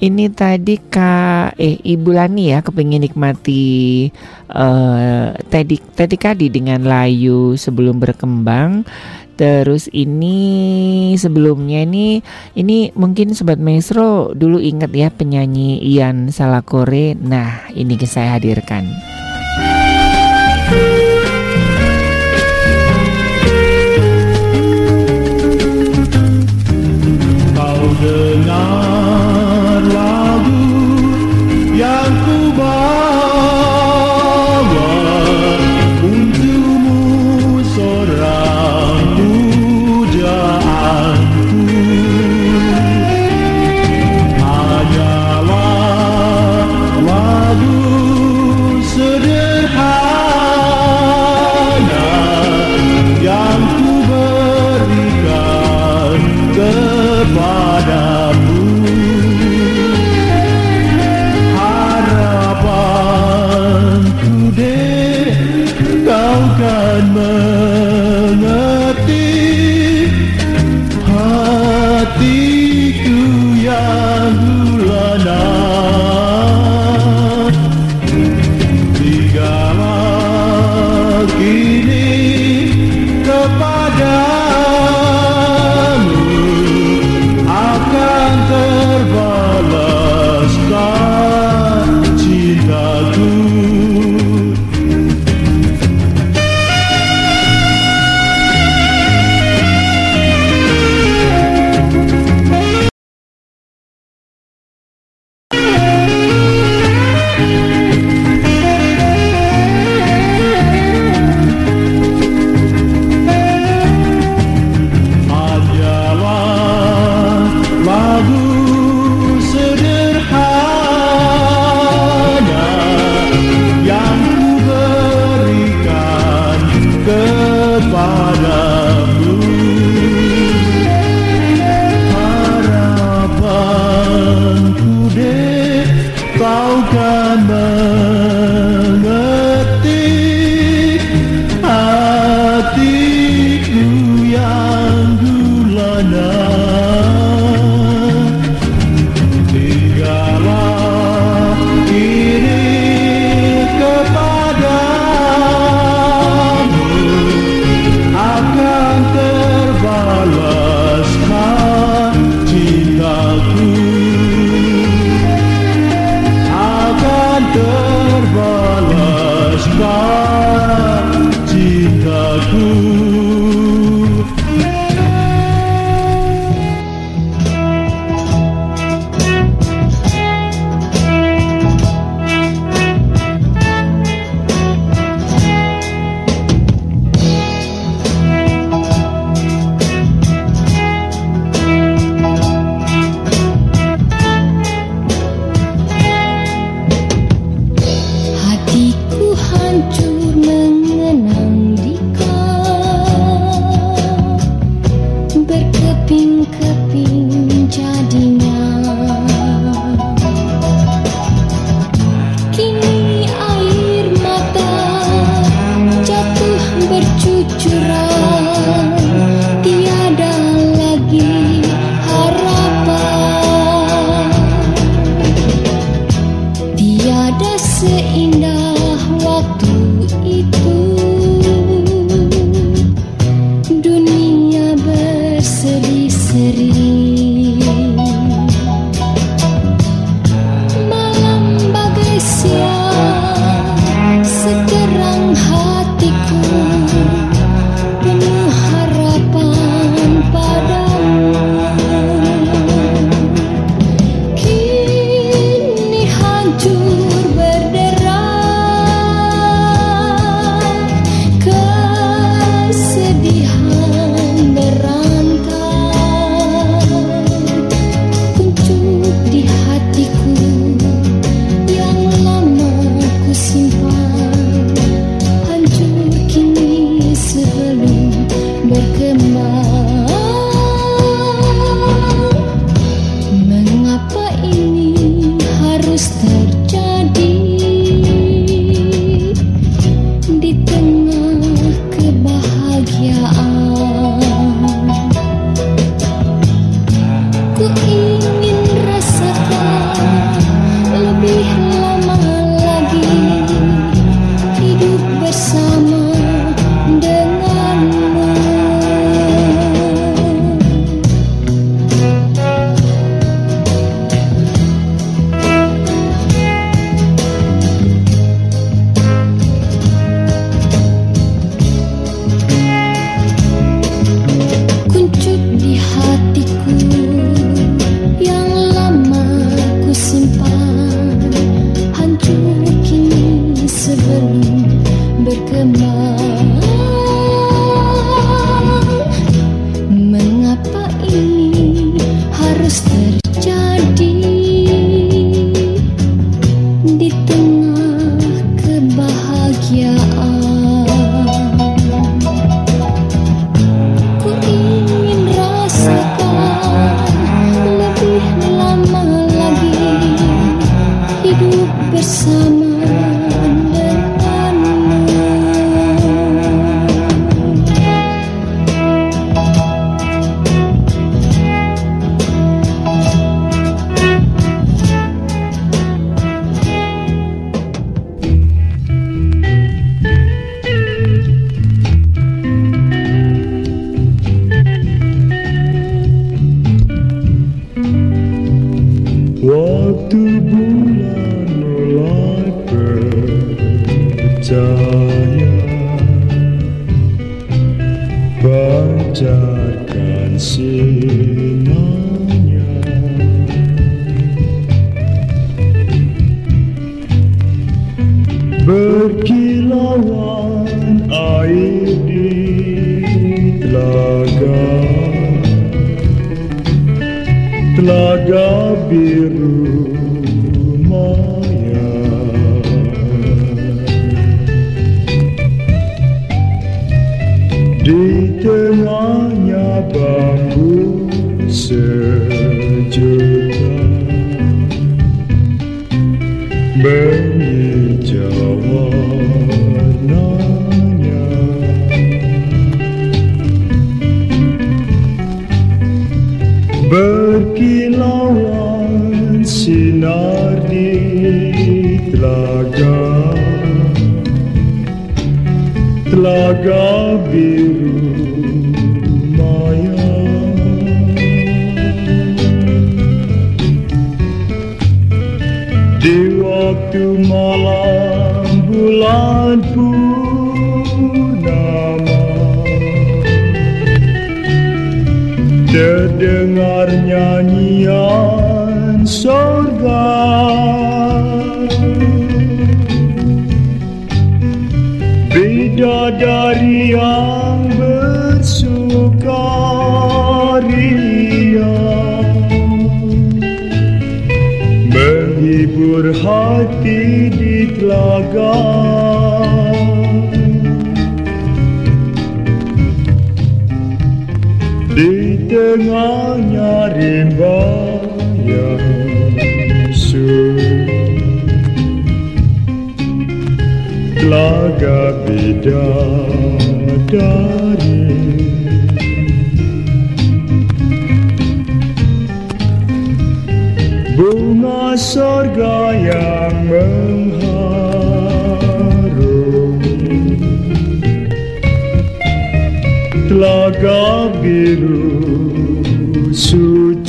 ini tadi kak eh Ibu Lani ya kepingin nikmati uh, tadi tadi kadi dengan layu sebelum berkembang Terus ini sebelumnya ini ini mungkin sobat maestro dulu ingat ya penyanyi Ian Salakore. Nah, ini saya hadirkan. Kau dengar biru Telaga biru maya Di waktu malam bulan purnama Terdengar nyanyian sorga Bidadari yang bersukaria Menghibur hati di telaga. Di tengahnya rimba yang sunyi Telaga bidadari Bunga sorga yang mengharungi Telaga biru suci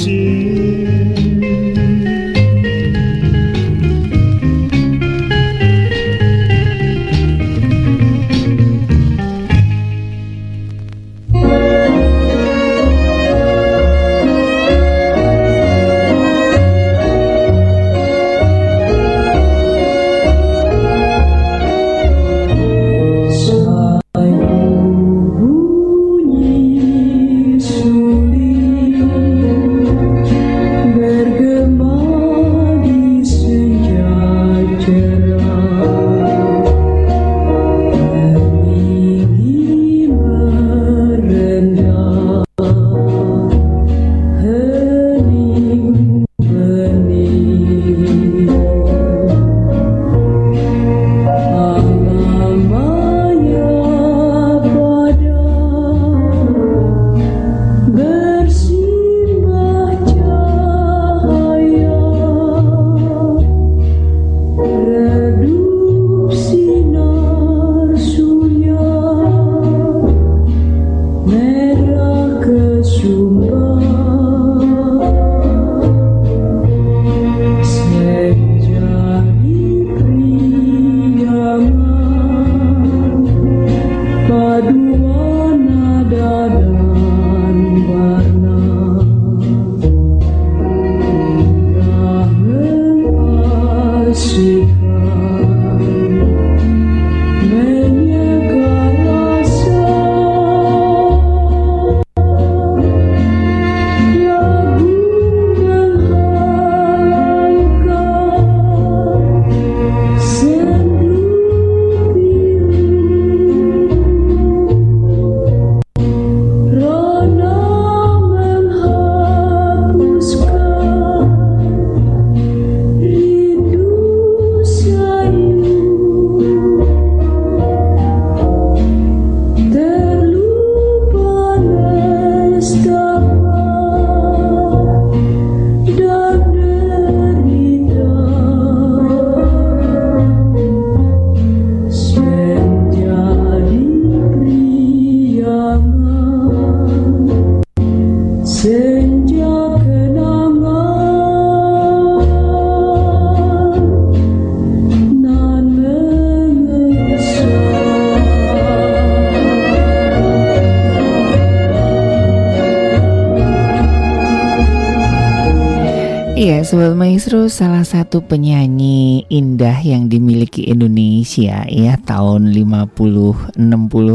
Sobat Maestro salah satu penyanyi indah yang dimiliki Indonesia ya tahun 50 60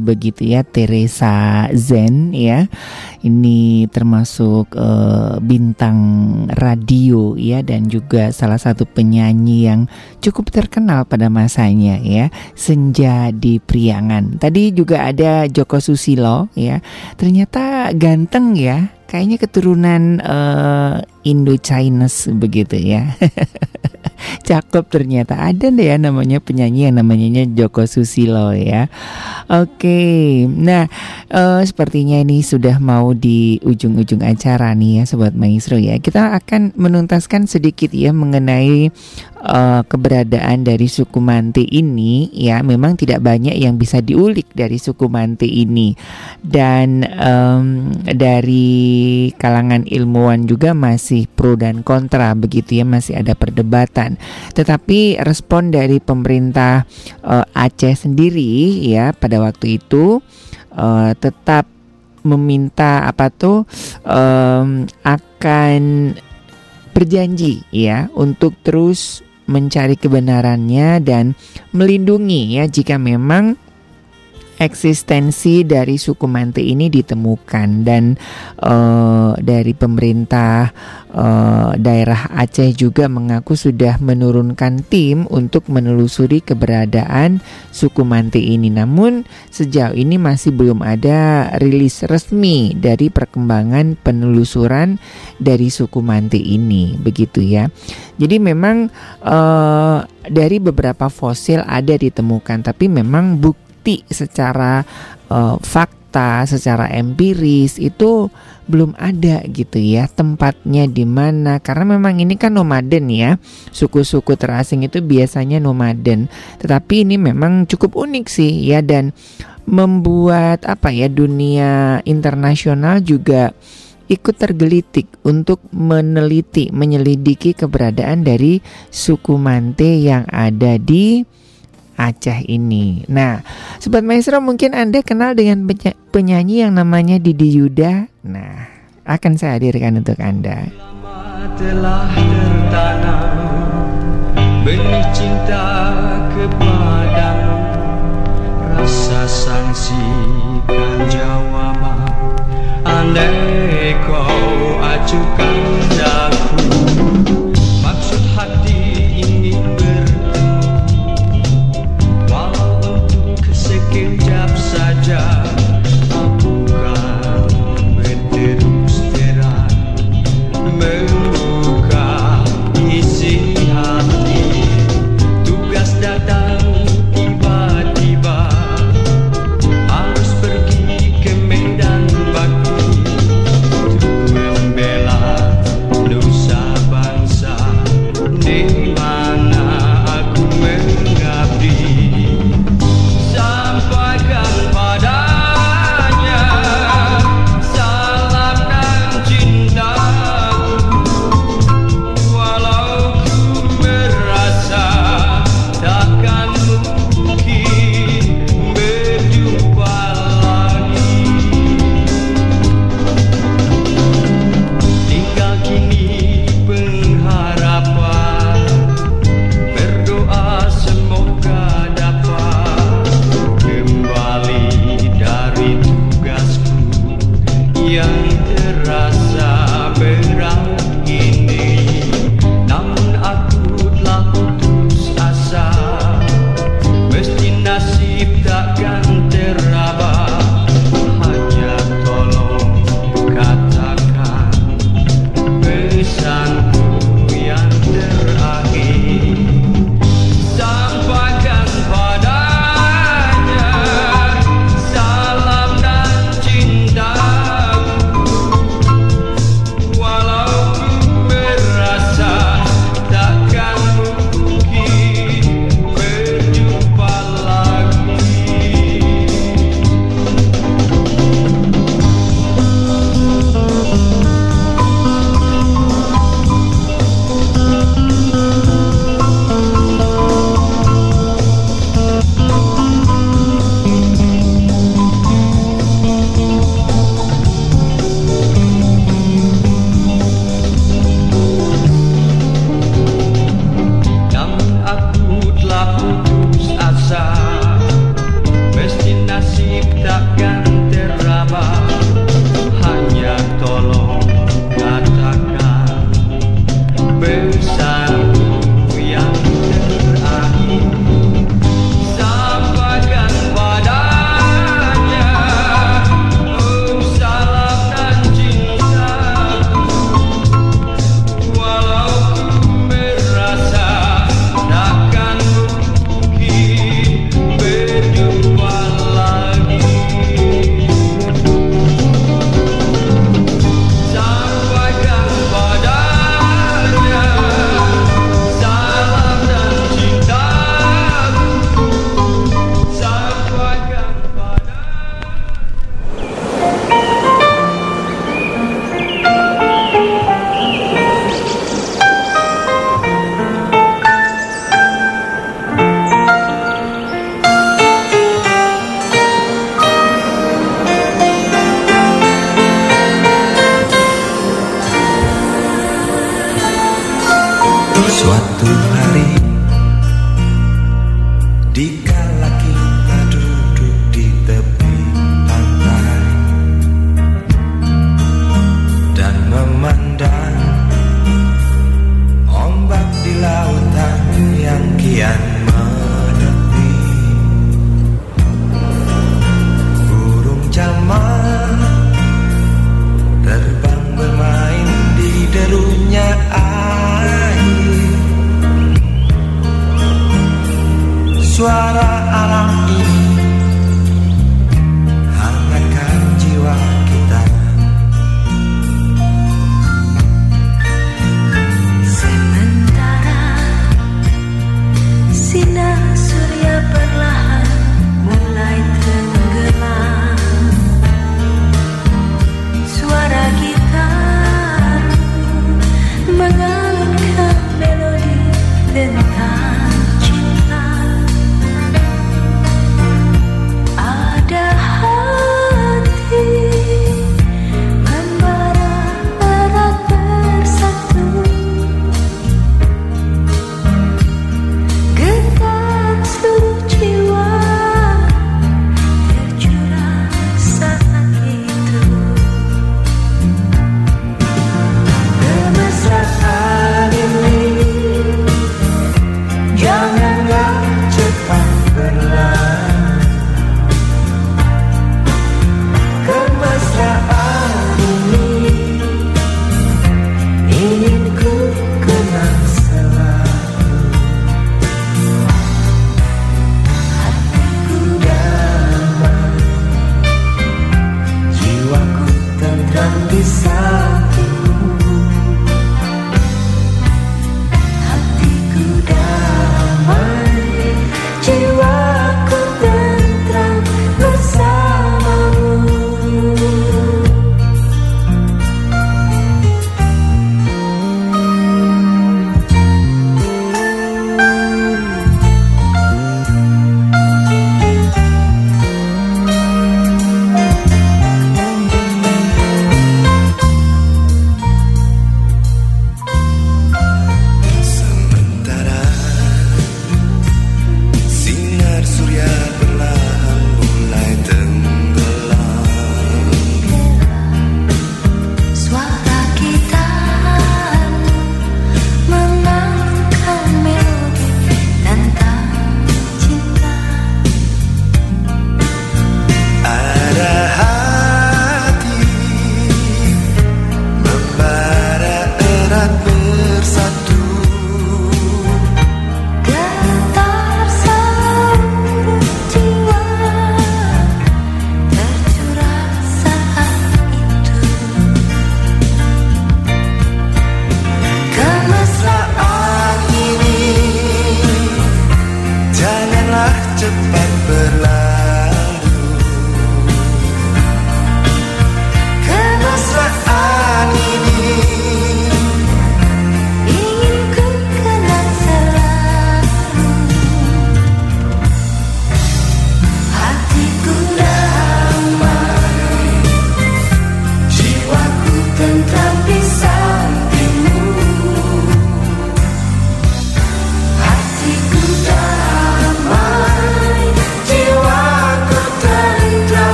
begitu ya Teresa Zen ya. Ini termasuk uh, bintang radio ya dan juga salah satu penyanyi yang cukup terkenal pada masanya ya. Senja di Priangan. Tadi juga ada Joko Susilo ya. Ternyata ganteng ya kayaknya keturunan uh, Indo Chinese begitu ya. [LAUGHS] Cakep ternyata ada deh ya namanya penyanyi yang namanya Joko Susilo ya. Oke, nah uh, sepertinya ini sudah mau di ujung-ujung acara nih ya Sobat Maestro ya. Kita akan menuntaskan sedikit ya mengenai uh, keberadaan dari suku Manti ini ya. Memang tidak banyak yang bisa diulik dari suku Manti ini dan um, dari kalangan ilmuwan juga masih pro dan kontra begitu ya masih ada perdebatan. Tetapi respon dari pemerintah uh, Aceh sendiri ya pada waktu itu uh, tetap meminta apa tuh um, akan berjanji ya untuk terus mencari kebenarannya dan melindungi ya jika memang eksistensi dari suku Manti ini ditemukan dan uh, dari pemerintah uh, daerah Aceh juga mengaku sudah menurunkan tim untuk menelusuri keberadaan suku Manti ini. Namun sejauh ini masih belum ada rilis resmi dari perkembangan penelusuran dari suku Manti ini, begitu ya. Jadi memang uh, dari beberapa fosil ada ditemukan, tapi memang bukti bukti secara uh, fakta, secara empiris itu belum ada gitu ya tempatnya di mana. Karena memang ini kan nomaden ya. Suku-suku terasing itu biasanya nomaden. Tetapi ini memang cukup unik sih ya dan membuat apa ya dunia internasional juga ikut tergelitik untuk meneliti menyelidiki keberadaan dari suku Mante yang ada di Aceh ini. Nah, Sobat Maestro mungkin Anda kenal dengan penyanyi yang namanya Didi Yuda. Nah, akan saya hadirkan untuk Anda. Telah tertanam benih cinta kepadamu Rasa sangsikan jawaban Andai kau acukan daku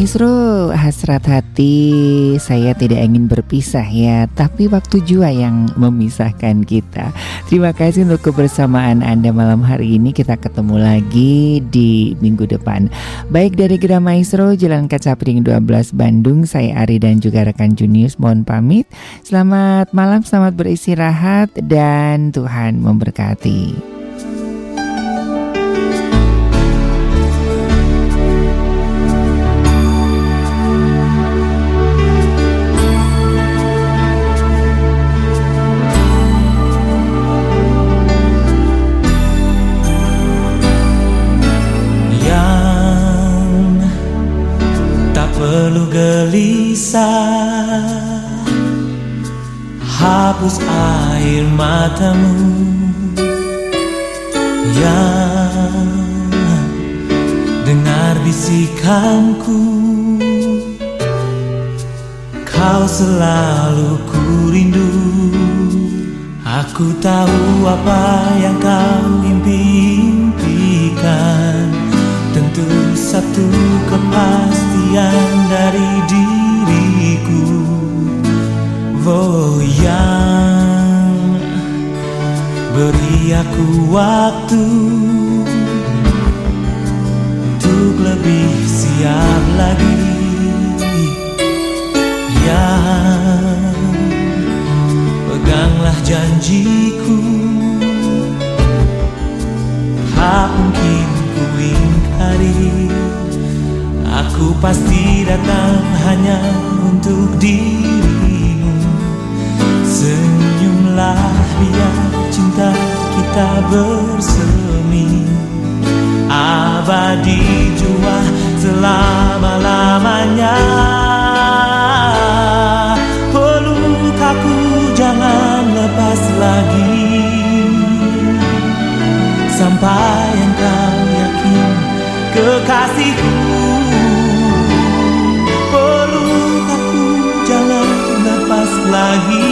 Maestro, hasrat hati saya tidak ingin berpisah ya, tapi waktu jua yang memisahkan kita. Terima kasih untuk kebersamaan Anda malam hari ini. Kita ketemu lagi di minggu depan. Baik dari Gra Maestro, Jalan Kaca Piring 12 Bandung, saya Ari dan juga rekan Junius mohon pamit. Selamat malam, selamat beristirahat dan Tuhan memberkati. Perlu gelisah. Hapus air matamu. Yang dengar bisikanku. Kau selalu ku rindu. Aku tahu apa yang kau impikan. Tentu satu kepastian dari diriku. Oh yang beri aku waktu Untuk lebih siap lagi. Yang peganglah janjiku datang hanya untuk dirimu. Senyumlah biar cinta kita bersemi. Abadi jua selama-lamanya. Peluk aku jangan lepas lagi. Sampai engkau yakin kekasihku lagi.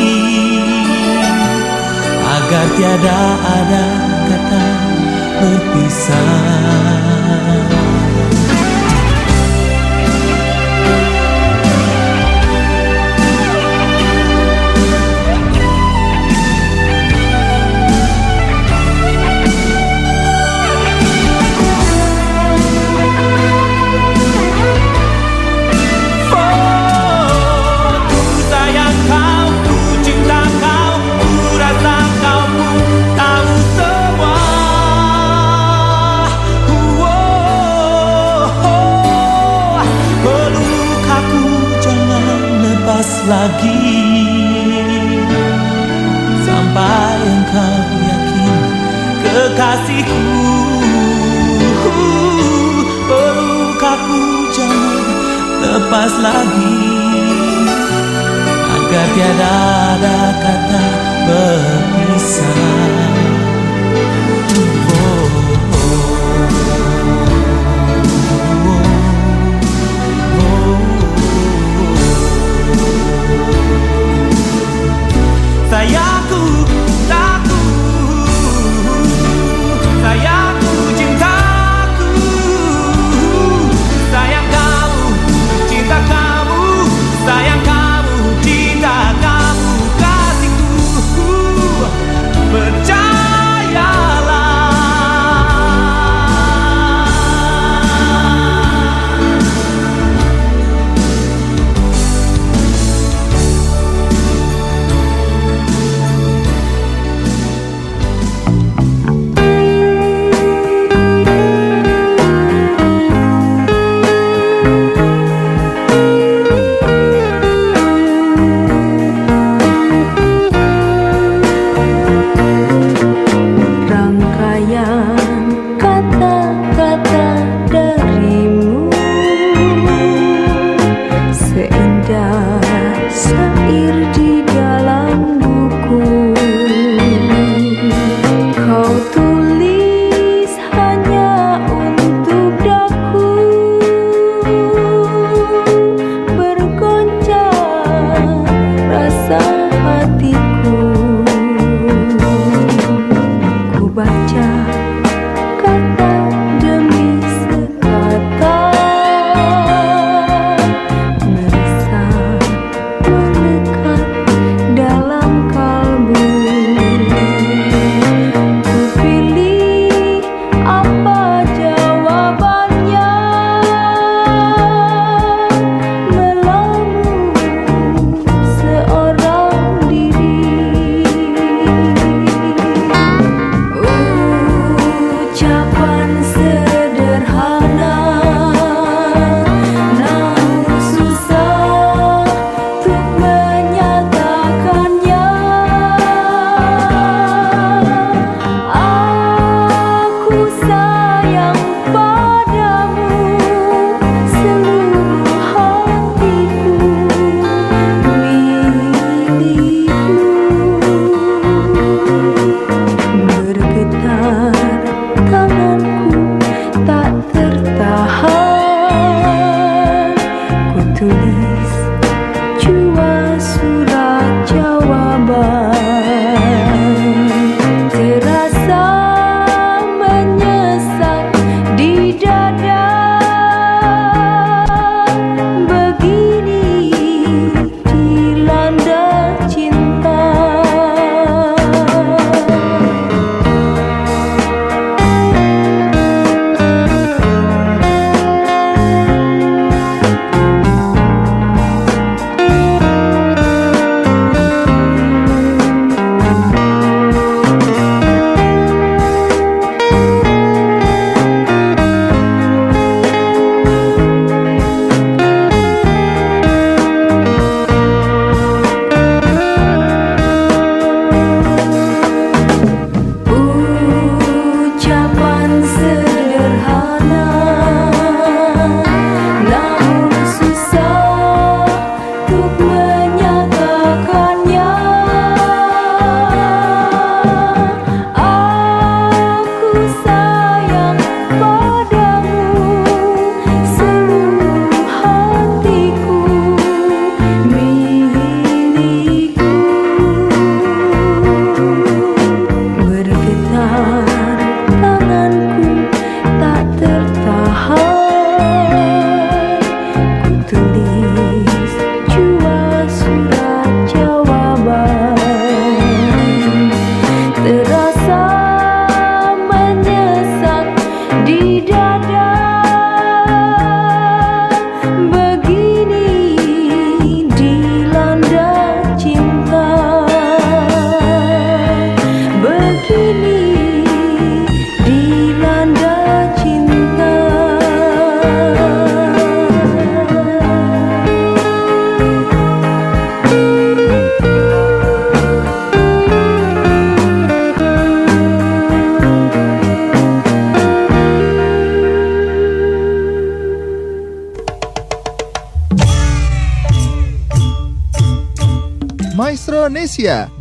Agar tiada ada kata berpisah lagi sampai engkau yakin kekasihku. Peluk aku jangan lepas lagi agar tiada ada kata berpisah.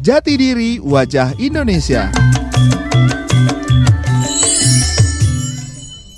Jati Diri Wajah Indonesia.